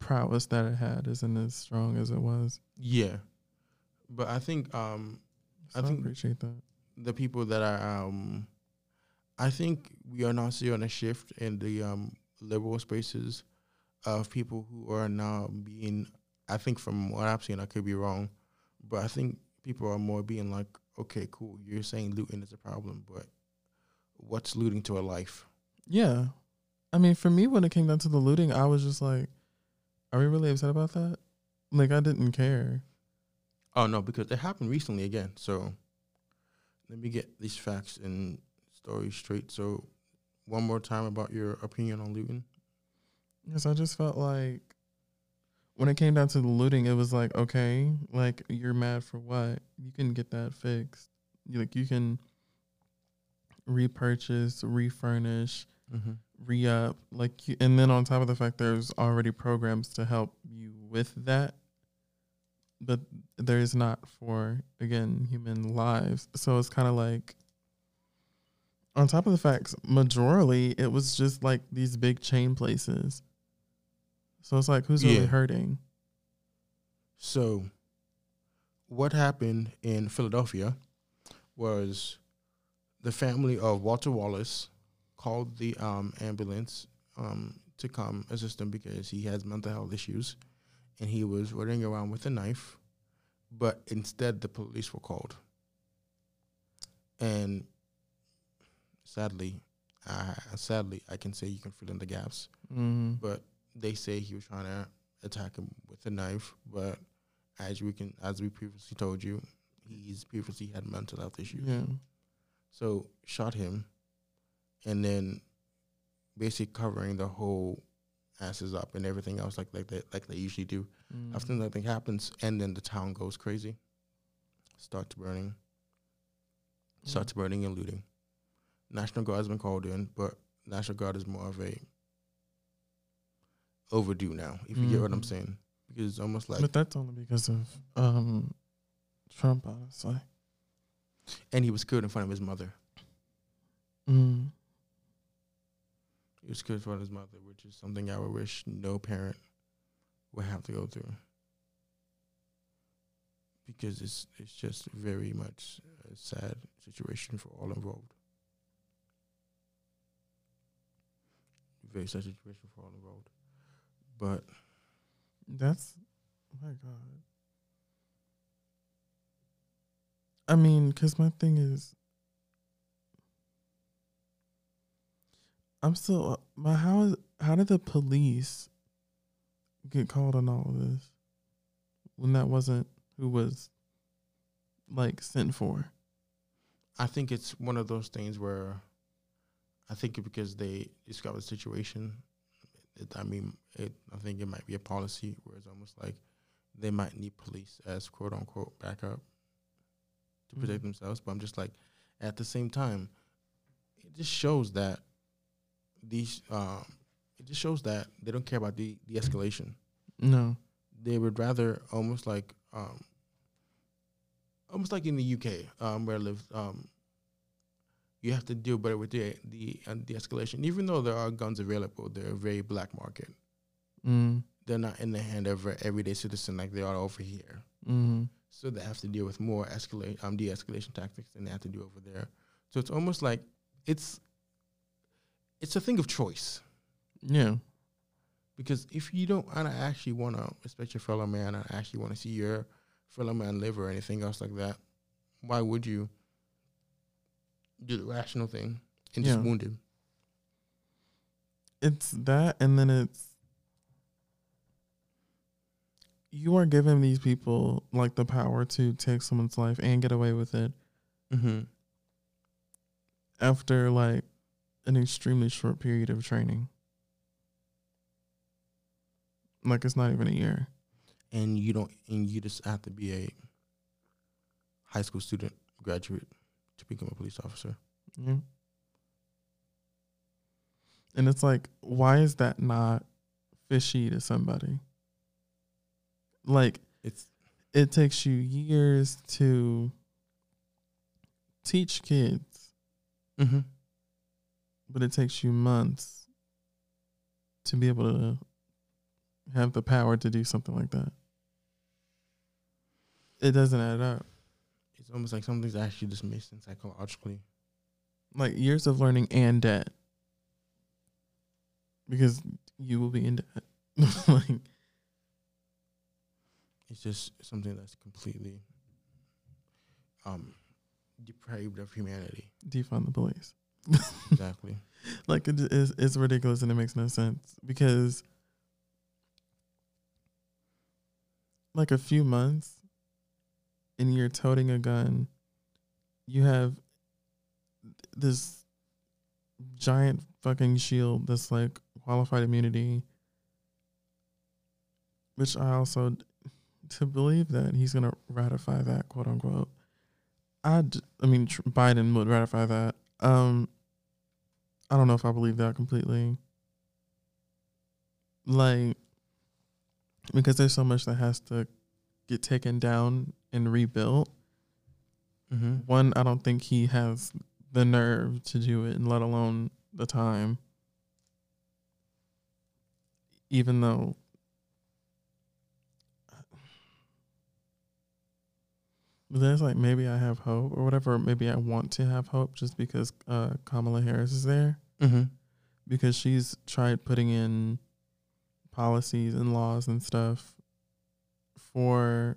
prowess that it had isn't as strong as it was. yeah. But I think um, So I I, think- appreciate that. the people that are um I think we are now seeing a shift in the um liberal spaces of people who are now being I think from what I've seen I could be wrong, but I think people are more being like, Okay, cool, you're saying looting is a problem, but what's looting to a life? Yeah, I mean, for me, when it came down to the looting, I was just like, "Are we really upset about that?" Like, I didn't care. Oh no, because it happened recently again. So let me get these facts and stories straight. So one more time about your opinion on looting. Because I just felt like when it came down to the looting, it was like, okay, like you're mad for what? You can get that fixed. You, like you can repurchase, refurnish, Mm-hmm. re up, like, you, and then on top of the fact, there's already programs to help you with that, but there is not for again human lives. So it's kind of like. On top of the facts, majorly it was just like these big chain places. So it's like, who's Yeah. really hurting? So, what happened in Philadelphia was the family of Walter Wallace called the um, ambulance um, to come assist him because he has mental health issues and he was running around with a knife, but instead the police were called. And sadly, uh, sadly, I can say you can fill in the gaps Mm-hmm. but they say he was trying to attack him with a knife. But as we can, as we previously told you, he's previously had mental health issues. Yeah. So shot him, and then basically covering the whole asses up and everything else like like they like they usually do. Mm. After nothing happens, and then the town goes crazy, starts burning, starts burning and looting. National Guard has been called in, but National Guard is more of a overdue now. If you get what I'm Mhm. saying, because it's almost like, but that's only because of um, Trump, honestly. and he was killed in front of his mother. Mm. He was killed in front of his mother, which is something I would wish no parent would have to go through. Because it's it's just very much a sad situation for all involved. Very sad situation for all involved. But That's oh my God. I mean, because my thing is, I'm still uh, my how is how did the police get called on all of this when that wasn't who was like sent for? I think it's one of those things where I think because they discovered the situation. It, I mean, it, I think it might be a policy where it's almost like they might need police as quote unquote backup to protect Mhm. themselves. But I'm just like, at the same time, it just shows that these, um, it just shows that they don't care about the de escalation. No. They would rather almost like, um, almost like in the UK, um, where I live, um, you have to deal better with the the uh, the escalation. Even though there are guns available, they're a very black market. Mm. They're not in the hand of a everyday citizen like they are over here. Mm. So they have to deal with more escalate um de-escalation tactics than they have to do over there. So it's almost like it's it's a thing of choice Yeah. because if you don't and I actually want to respect your fellow man, I actually want to see your fellow man live or anything else like that, why would you do the rational thing and just Yeah. wound him? it's that and then it's you are giving these people like the power to take someone's life and get away with it Mm-hmm. after like an extremely short period of training like it's not even a year And you don't, and you just have to be a high school student, graduate, to become a police officer. yeah and it's like why is that not fishy to somebody like It's it takes you years to teach kids, mm-hmm. but it takes you months to be able to have the power to do something like that. It doesn't add up. It's almost like something's actually just missing psychologically. Like years of learning and debt. Because you will be in debt. like It's just something that's completely um depraved of humanity. defund the police. Exactly. like it is it's ridiculous and it makes no sense because like a few months and you're toting a gun you have this giant fucking shield that's like qualified immunity which i also to believe that he's going to ratify that quote unquote i d- i mean tr- biden would ratify that um I don't know if I believe that completely. Like, because there's so much that has to get taken down and rebuilt. Mm-hmm. One, I don't think he has the nerve to do it, and let alone the time. Even though, but there's like maybe I have hope or whatever. Maybe I want to have hope just because uh, Kamala Harris is there Mm-hmm. because she's tried putting in policies and laws and stuff for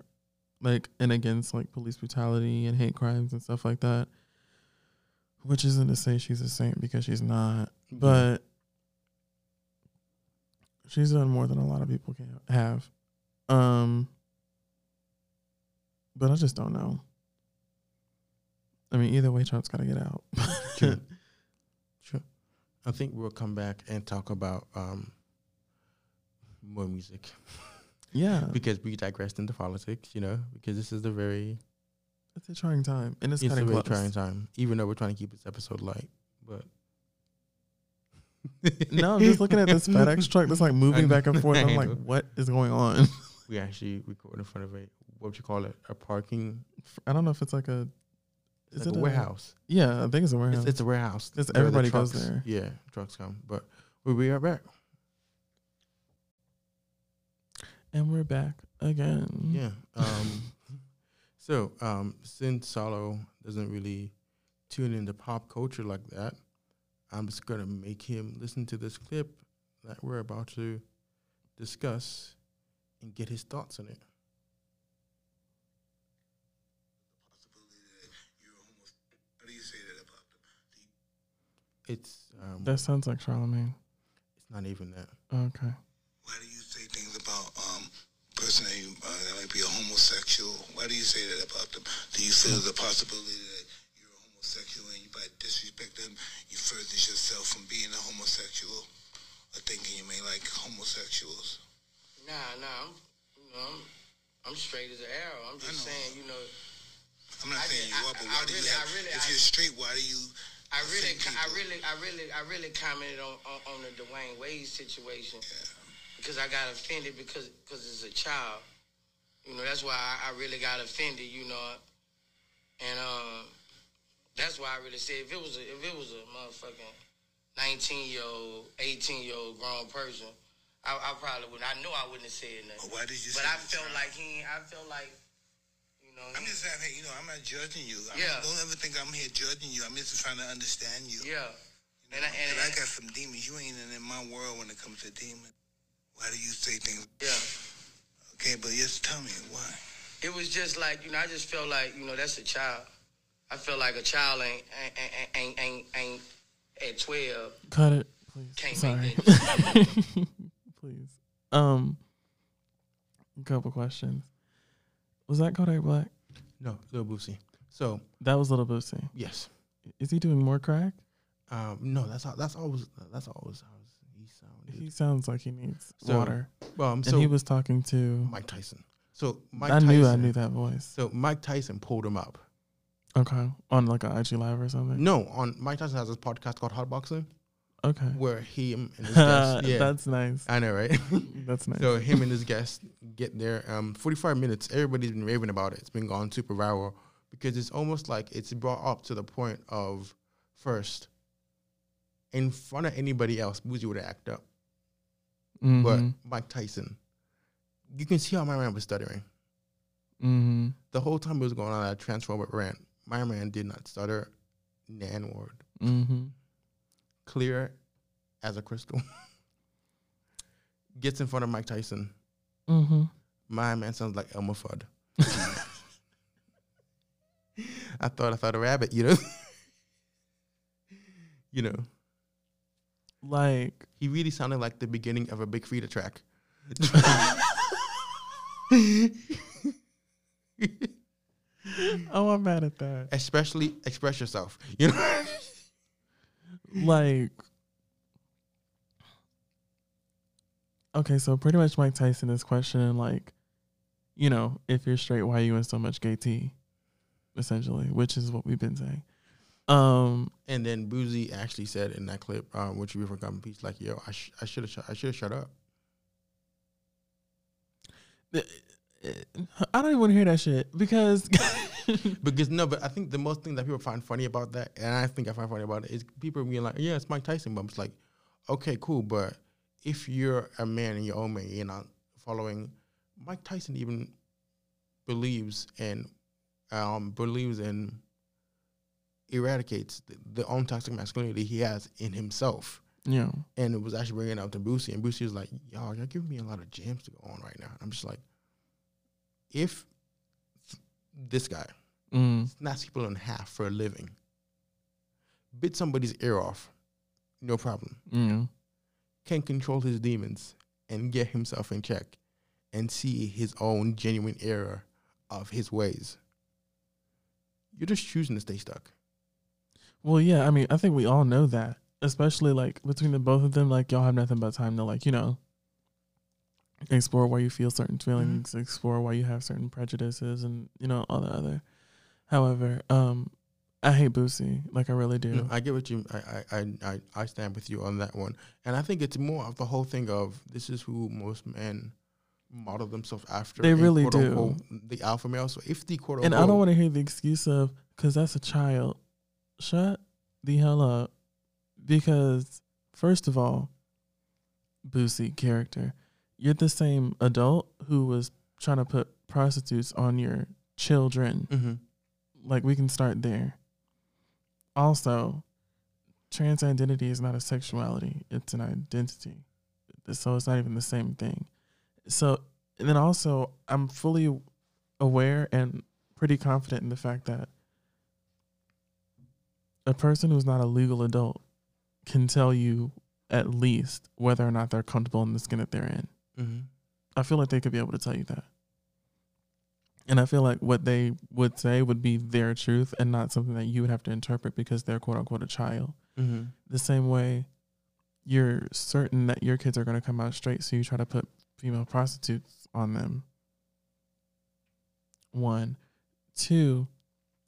like and against like police brutality and hate crimes and stuff like that which isn't to say she's a saint because she's not but she's done more than a lot of people can have. Um but i just don't know. I mean either way trump's got to get out. I think we'll come back and talk about um, more music yeah because we digressed into politics, you know, because this is a very it's a trying time and it's, it's, kind a of very trying time, even though we're trying to keep this episode light. But No, I'm just looking at this FedEx truck that's like moving back and forth. I'm like, what is going on? we actually record in front of a what would you call it? A parking I don't know if it's like a it's Is like it a a- warehouse. yeah, I think it's a warehouse. It's, it's a warehouse. 'Cause where the everybody goes there. Yeah, trucks come. But we'll be right back. And we're back again. Yeah. Um, so um, since Salo doesn't really tune into pop culture like that, I'm just gonna make him listen to this clip that we're about to discuss and get his thoughts on it. How do you say that about them? It's um, That sounds like Charlamagne. it's not even that. Okay. Why do you say things about um person that, you, uh, that might be a homosexual? Why do you say that about them? Do you feel the possibility that you're a homosexual and you by disrespect them, you furthers yourself from being a homosexual or thinking you may like homosexuals? Nah, nah, I'm, you know, I'm, I'm straight as an arrow. I'm just saying, you know, I'm not I saying just- you I- are, but I why do you really- have, really- if I- you're straight, why do you I really, I really, I really, I really, I really commented on, on, on the Dwyane Wade situation Yeah. Because I got offended because because it's a child. You know, that's why I, I really got offended. You know, and um, that's why I really said if it was a, if it was a motherfucking nineteen year old, eighteen year old grown person, I, I probably would. I know I wouldn't have said nothing. But why did you But I felt child? like he. I felt like, you know. I'm just saying, hey, you know, I'm not judging you. I'm Yeah. don't ever think I'm here judging you. I'm just trying to understand you. yeah. You And I- know, and- I got some demons. You ain't in my world when it comes to demons. Why do you say things? Yeah. Okay, but just tell me why. it was just like you know, I just felt like you know that's a child. I feel like a child ain't ain't ain't ain't, ain't at twelve. Cut it, please. Can't Sorry. make please. Um, a couple questions. Was that Kodak Black? No, Lil Boosie. So That was Little Boosie. yes, Is he doing more crack? um, no, that's how, that's always that's always how he sounds like he needs So, water. um, And he was talking to. Mike Tyson. So Mike I Tyson, knew I knew that voice. So Mike Tyson pulled him up. Okay, on like an IG live or something. No, on Mike Tyson has this podcast called Hot Boxing Okay, where him and his guests. Yeah, that's nice. I know, right? That's nice. So him and his guests get there. Um, 45 minutes. Everybody's been raving about it. It's been gone super viral because it's almost like it's brought up to the point of first, in front of anybody else, Boosie would act up. But Mhm. Mike Tyson, you can see how my man was stuttering. Mhm. The whole time it was going on that transphobic rant, my man did not stutter nan word. Mhm. Clear as a crystal. Gets in front of Mike Tyson. Mhm. My man sounds like Elmer Fudd. I thought I thought a rabbit, you know. you know, Like he really sounded like the beginning of a Big Freedia track. oh, I'm mad at that. Especially express yourself. You know. Like Okay, so pretty much Mike Tyson is questioning like, you know, if you're straight, why are you in so much gay tea? Essentially, which is what we've been saying. Um, and then Boosie actually said in that clip, um, which we forgot in peace, like, "Yo, I, sh- I should have, sh- I should have shut up." I don't even want to hear that shit because Because no, but I think the most thing that people find funny about that, and I think I find funny about it, is people being like, "Yeah, it's Mike Tyson," but it's like, okay, cool, but if you're a man and you're own man, you're not following. Mike Tyson even believes in, um, believes in, eradicates the, the own toxic masculinity he has in himself, yeah, and it was actually bringing it up to Boosie, and Boosie was like, "Y'all, you're giving me a lot of jams to go on right now." And I'm just like, if this guy mm, snaps people in half for a living. Bit somebody's ear off, no problem. yeah, Can control his demons and get himself in check and see his own genuine error of his ways. You're just choosing to stay stuck. Well, yeah, I mean, I think we all know that, especially like between the both of them, like y'all have nothing but time to like, you know, explore why you feel certain feelings, explore why you have certain prejudices, and you know all the other. However, um, I hate Boosie, like I really do. No, I get what you. I, I I I stand with you on that one, and I think it's more of the whole thing of this is who most men model themselves after. They really do. unquote The alpha male. So if the quote and unquote, I don't want to hear the excuse of because that's a child. Shut the hell up, because first of all, Boosie character, you're the same adult who was trying to put prostitutes on your children. Mhm. Like we can start there. Also, trans identity is not a sexuality; it's an identity. So it's not even the same thing. So and then also, I'm fully aware and pretty confident in the fact that a person who's not a legal adult can tell you at least whether or not they're comfortable in the skin that they're in. Mhm. I feel like they could be able to tell you that. And I feel like what they would say would be their truth and not something that you would have to interpret because they're quote unquote a child. Mhm. The same way you're certain that your kids are going to come out straight, so you try to put female prostitutes on them. One. Two,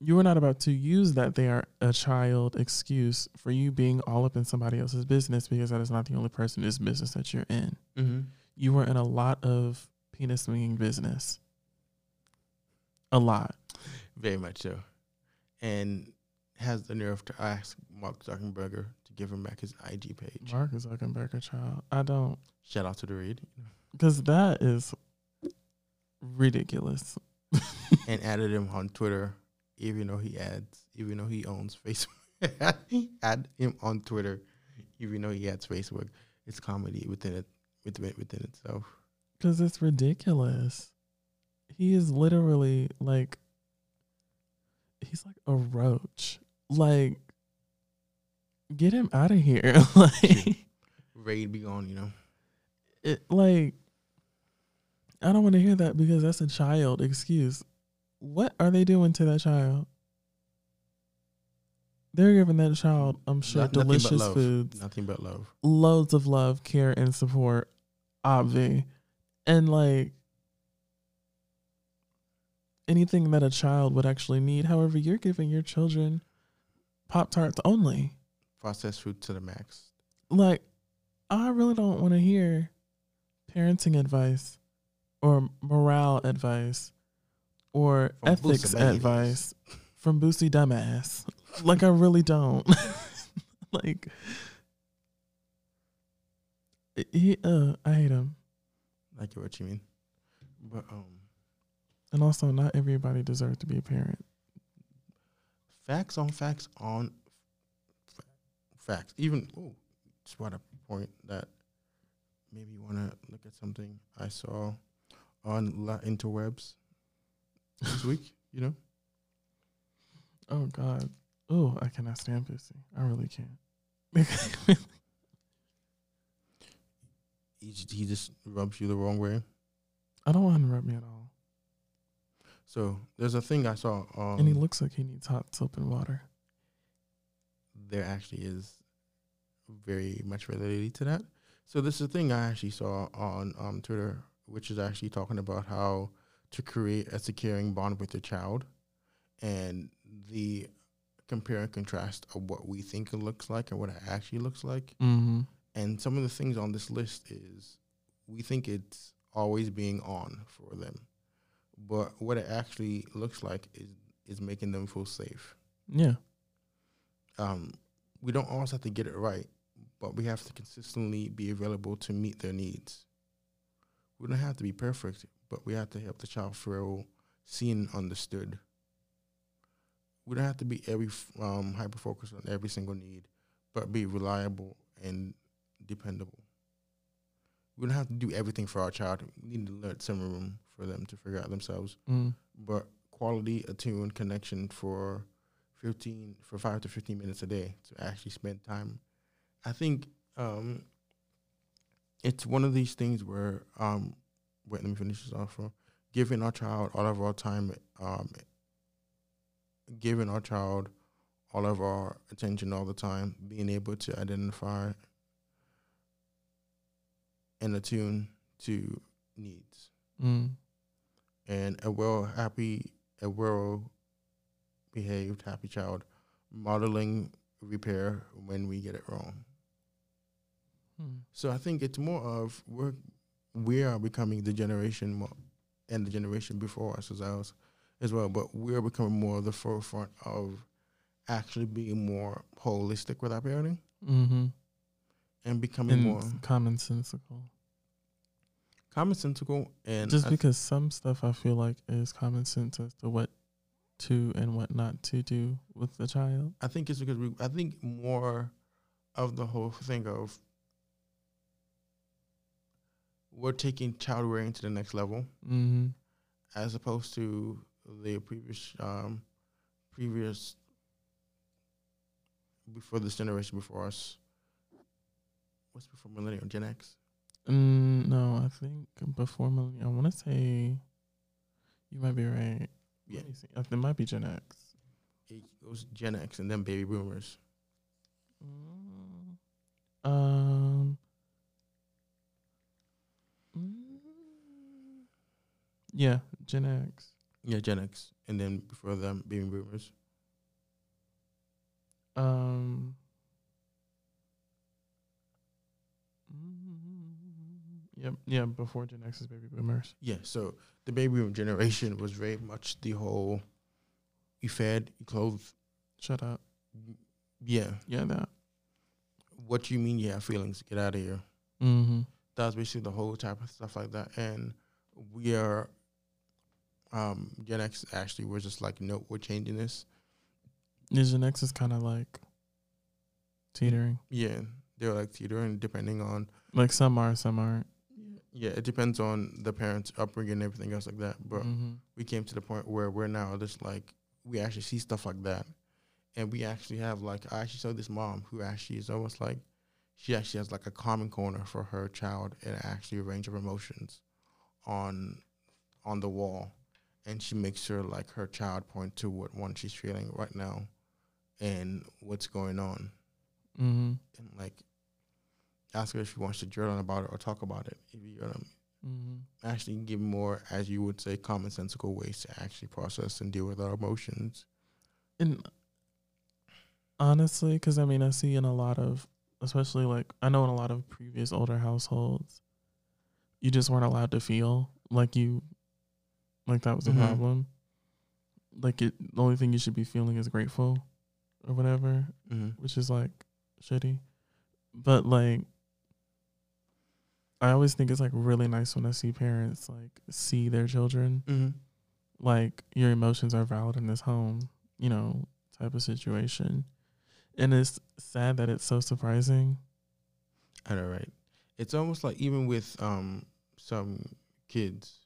you are not about to use that they are a child excuse for you being all up in somebody else's business because that is not the only person in this business that you're in. Mhm. You are in a lot of penis swinging business. A lot. Very much so. And has the nerve to ask Mark Zuckerberg to give him back his IG page. Mark Zuckerberg, child. I don't, Shout out to the read. because that is ridiculous. and added him on Twitter, even though he adds, even though he owns Facebook. Add him on Twitter, even though he adds Facebook. It's comedy within it, within, within itself. Because it's ridiculous. he is literally like he's like a roach. Like get him out of here. like Ready to be gone, you know. it like I don't want to hear that because that's a child excuse. What are they doing to that child? They're giving that child, I'm sure, Not- nothing delicious love. foods, Nothing but love. loads of love, care, and support, obvi, and like anything that a child would actually need. However, you're giving your children Pop Tarts only. Processed food to the max. Like, I really don't want to hear parenting advice or morale advice or From ethics Boosie advice from Boosie Dumbass. like, I really don't. like, he, uh, I hate him. I get what you mean. But um And also, not everybody deserves to be a parent. facts on facts on fa- facts. Even oh, just what a point that maybe you want to look at something I saw on la interwebs this week. You know, Oh, God. Oh, I cannot stand Boosie. I really can't. he, j- he just rubs you the wrong way. I don't want him to rub me at all. So there's a thing I saw. Um, and he looks like he needs hot soap and water. there actually is very much related to that. So this is a thing I actually saw on um, Twitter, which is actually talking about how to create a securing bond with your child, and the compare and contrast of what we think it looks like and what it actually looks like. Mm-hmm. And some of the things on this list is we think it's always being on for them, but what it actually looks like is is making them feel safe Yeah. um, we don't always have to get it right, but we have to consistently be available to meet their needs. We don't have to be perfect, but we have to help the child feel seen understood. We don't have to be every um, hyper focused on every single need, but be reliable and dependable. We don't have to do everything for our child. We need to let some room for them to figure out themselves Mm. but quality attuned connection for 15 for 5 to 15 minutes a day to actually spend time i think um it's one of these things where um wait let me finish this off for giving our child all of our time um giving our child all of our attention all the time being able to identify and attune to needs Mm. and a well happy a well behaved happy child modeling repair when we get it wrong Mm. so i think it's more of we're we are becoming the generation mo- and the generation before us as ours as well but we're becoming more the forefront of actually being more holistic with our parenting Mm-hmm. and becoming And more commonsensical. commonsensical and Just I because some stuff I feel like is common sense as to what to and what not to do with the child. I think it's because we. I think more of the whole thing of we're taking child rearing to the next level, Mm-hmm. as opposed to the previous, um, previous before this generation before us. What's before millennial? Gen X. Mm, no, I think before millennial. I want to say you might be right. Yeah, see. Uh, It might be Gen X. it goes Gen X and then baby boomers. Mm, Um. Yeah, Gen X. Yeah, Gen X, and then before them, baby boomers. Um. Yep. Yeah. Before Gen X is baby boomers. Yeah, so the baby boom generation was very much the whole you fed, you clothed. Shut up. Yeah. Yeah. That. What you mean you have feelings? Get out of here. Mm-hmm. That's basically the whole type of stuff like that. And we are um Gen X actually we're just like, no, we're changing this. Yeah, Gen X is kind of like teetering. Yeah. They're like teetering depending on Like some are, some aren't. Yeah, it depends on the parents' upbringing and everything else like that. But Mhm. we came to the point where we're now just like we actually see stuff like that, and we actually have like I actually saw this mom who actually is almost like she actually has like a common corner for her child and actually a range of emotions on on the wall, and she makes sure like her child point to what one she's feeling right now, and what's going on, Mhm. and like ask her if she wants to journal about it or talk about it. If you know what I mean Mhm. actually give more, as you would say, commonsensical ways to actually process and deal with our emotions. And honestly, because I mean, I see in a lot of, especially like I know in a lot of previous older households, you just weren't allowed to feel like you, like that was a Mhm. problem. Like it, the only thing you should be feeling is grateful, or whatever, Mm-hmm. which is like shitty. But like, I always think it's like really nice when I see parents like see their children Mm-hmm. like your emotions are valid in this home, you know, type of situation. And it's sad that it's so surprising. I know, right? It's almost like even with um some kids.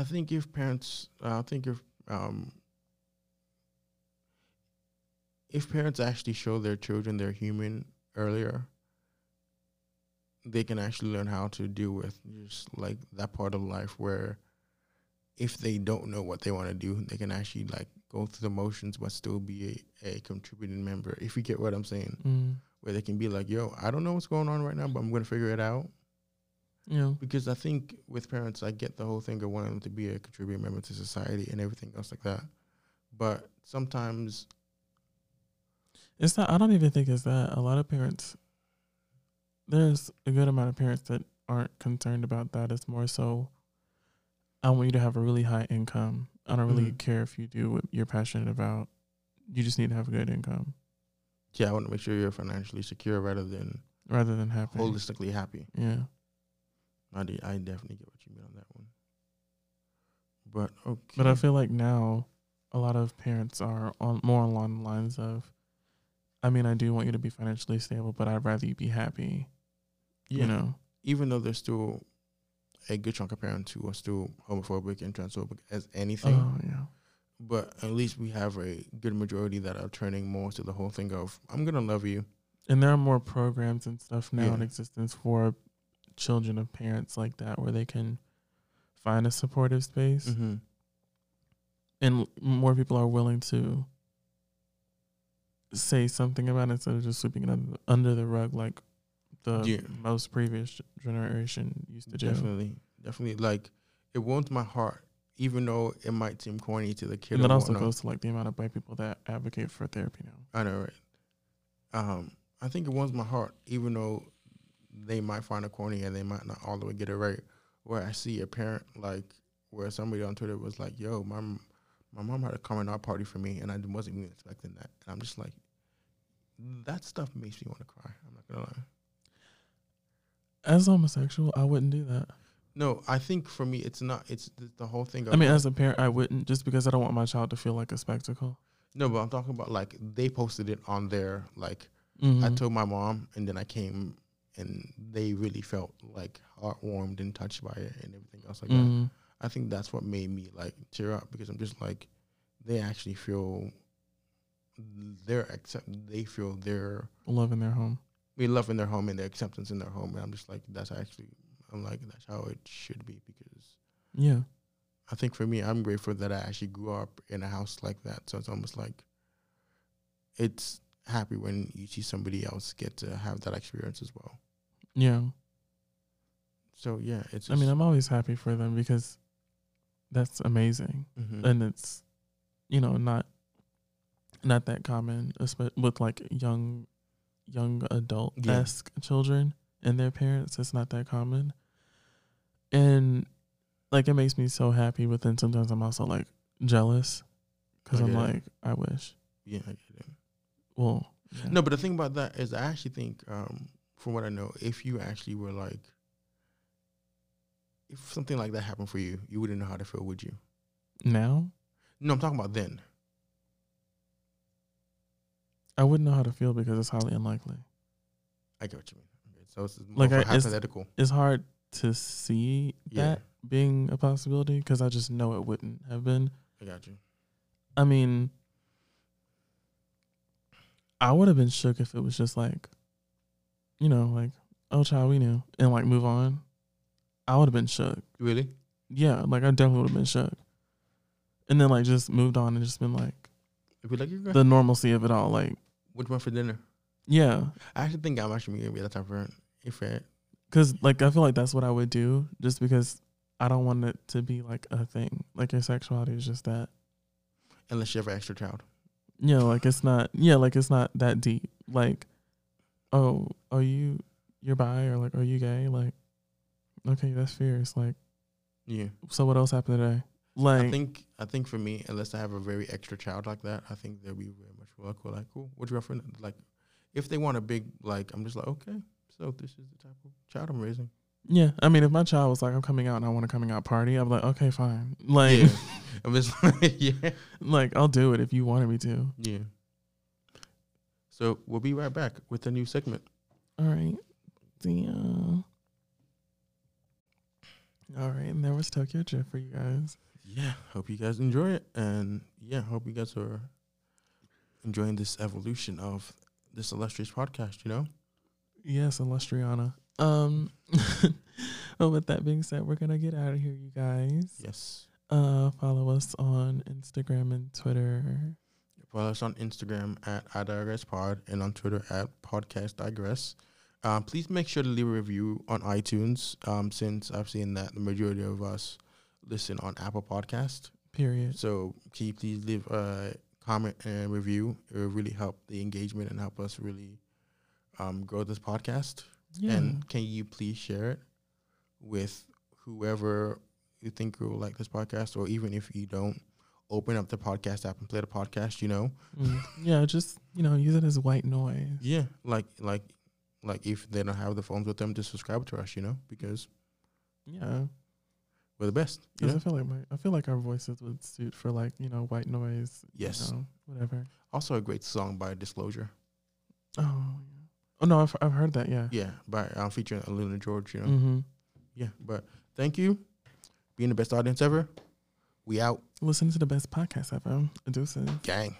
I think if parents, uh, I think if um, if parents actually show their children they're human earlier, they can actually learn how to deal with just like that part of life where if they don't know what they want to do, they can actually like go through the motions but still be a, a contributing member. If you get what I'm saying, Mm. where they can be like, "Yo, I don't know what's going on right now, but I'm gonna figure it out." Know, Because I think with parents, I get the whole thing of wanting them to be a contributing member to society and everything else like that. But sometimes, it's not, I don't even think it's that. A lot of parents, there's a good amount of parents that aren't concerned about that. It's more so, I want you to have a really high income. I don't really Mhm. care if you do what you're passionate about. You just need to have a good income yeah, I want to make sure you're financially secure rather than rather than happy. holistically happy. Yeah. I, de- I definitely get what you mean on that one. But okay, But I feel like now a lot of parents are on more along the lines of, I mean, I do want you to be financially stable, but I'd rather you be happy. yeah, You know, even though there's still a good chunk of parents who are still homophobic and transphobic as anything. oh yeah, but at least we have a good majority that are turning more to the whole thing of I'm gonna love you. and there are more programs and stuff now in existence for children of parents like that, where they can find a supportive space, Mm-hmm. and more people are willing to say something about it instead of just sweeping it under, under the rug like the Yeah. most previous generation used to do. Definitely, definitely. Like it warms my heart, even though it might seem corny to the kid. And that also goes to like the amount of white people that advocate for therapy now. I know, right? Um, I think it warms my heart, even though they might find it corny and they might not all the way get it right. Where I see a parent like where somebody on Twitter was like, "Yo, my my mom had a coming out party for me, and I wasn't even expecting that." And I'm just like, that stuff makes me want to cry. I'm not gonna lie. As homosexual, I wouldn't do that. No, I think for me, it's not. It's the, the whole thing. I mean, as a parent, I wouldn't just because I don't want my child to feel like a spectacle. no, but I'm talking about like they posted it on their like Mm-hmm. I told my mom, and then I came, and they really felt like heartwarmed and touched by it, and everything else like that. Mhm. I think that's what made me like tear up because I'm just like, they actually feel their accept. They feel their love in their home. we love in their home and their acceptance in their home, and I'm just like, that's actually, I'm like, that's how it should be because Yeah, I think for me, I'm grateful that I actually grew up in a house like that. So it's almost like it's happy when you see somebody else get to have that experience as well. yeah. So yeah, it's. I mean, I'm always happy for them because that's amazing, Mhm. and it's you know not not that common, especially with like young young adult esque children and their parents. It's not that common, and like it makes me so happy. But then sometimes I'm also like jealous because I'm like, I wish. yeah, I get it. Well, yeah. No, but the thing about that is, I actually think, um, from what I know, if you actually were like, if something like that happened for you, you wouldn't know how to feel, would you? now No, I'm talking about then. I wouldn't know how to feel because it's highly unlikely. I get what you mean. So it's more Like, I- it's- hypothetical. It's hard to see Yeah. that being a possibility because I just know it wouldn't have been. I got you. I mean, I would have been shook if it was just like, you know, like, oh, child, we knew, and like move on. I would have been shook. Really? Yeah, like I definitely would have been shook. And then like just moved on and just been like If you like, the normalcy of it all. Like, What you want for dinner? yeah, I actually think I'm actually gonna be that type of person. If it, because like I feel like that's what I would do, just because I don't want it to be like a thing. Like your sexuality is just that. unless you have an extra child. Yeah, like it's not. Yeah, like it's not that deep. Like, oh, are you you're bi or like are you gay? Like, okay, that's fierce. Like, Yeah. so what else happened today? Like, I think I think for me, unless I have a very extra child like that, I think they'll be very much well cool. Like, cool. What do you want for like? If they want a big like, I'm just like, okay. So this is the type of child I'm raising. Yeah. I mean, if my child was like, I'm coming out and I want a coming out party, I'm like, okay, fine. Like, Yeah. I'm just like, yeah, like I'll do it if you wanted me to. yeah. So we'll be right back with a new segment. All right. The uh, all right, and there was Tokyo Drift for you guys. Yeah, hope you guys enjoy it, and yeah, hope you guys are enjoying this evolution of this illustrious podcast. You know, Yes, Illustriana. Um, well, with that being said, we're gonna get out of here, you guys. yes. Uh, follow us on Instagram and Twitter. Follow us on Instagram at I Digress Pod and on Twitter at Podcast Digress. Um, please make sure to leave a review on iTunes, um, since I've seen that the majority of us listen on Apple Podcast. Period. So can you please leave a comment and review? It will really help the engagement and help us really um, grow this podcast. Yeah. And can you please share it with whoever you think will like this podcast, or even if you don't, open up the podcast app and play the podcast. You know, Mm. yeah, just you know, use it as white noise. yeah, like like like if they don't have the phones with them, just subscribe to us. You know, because Yeah, we're the best. You know? I feel like my, I feel like our voices would suit for like you know white noise. you Yes. know, whatever. Also, a great song by Disclosure. Oh, yeah. Oh no, I've I've heard that. Yeah. Yeah, by um, featuring AlunaGeorge. You know, Mm-hmm. yeah. But thank you, being the best audience ever. We out, Listen to the best podcast ever. Deuces. gang.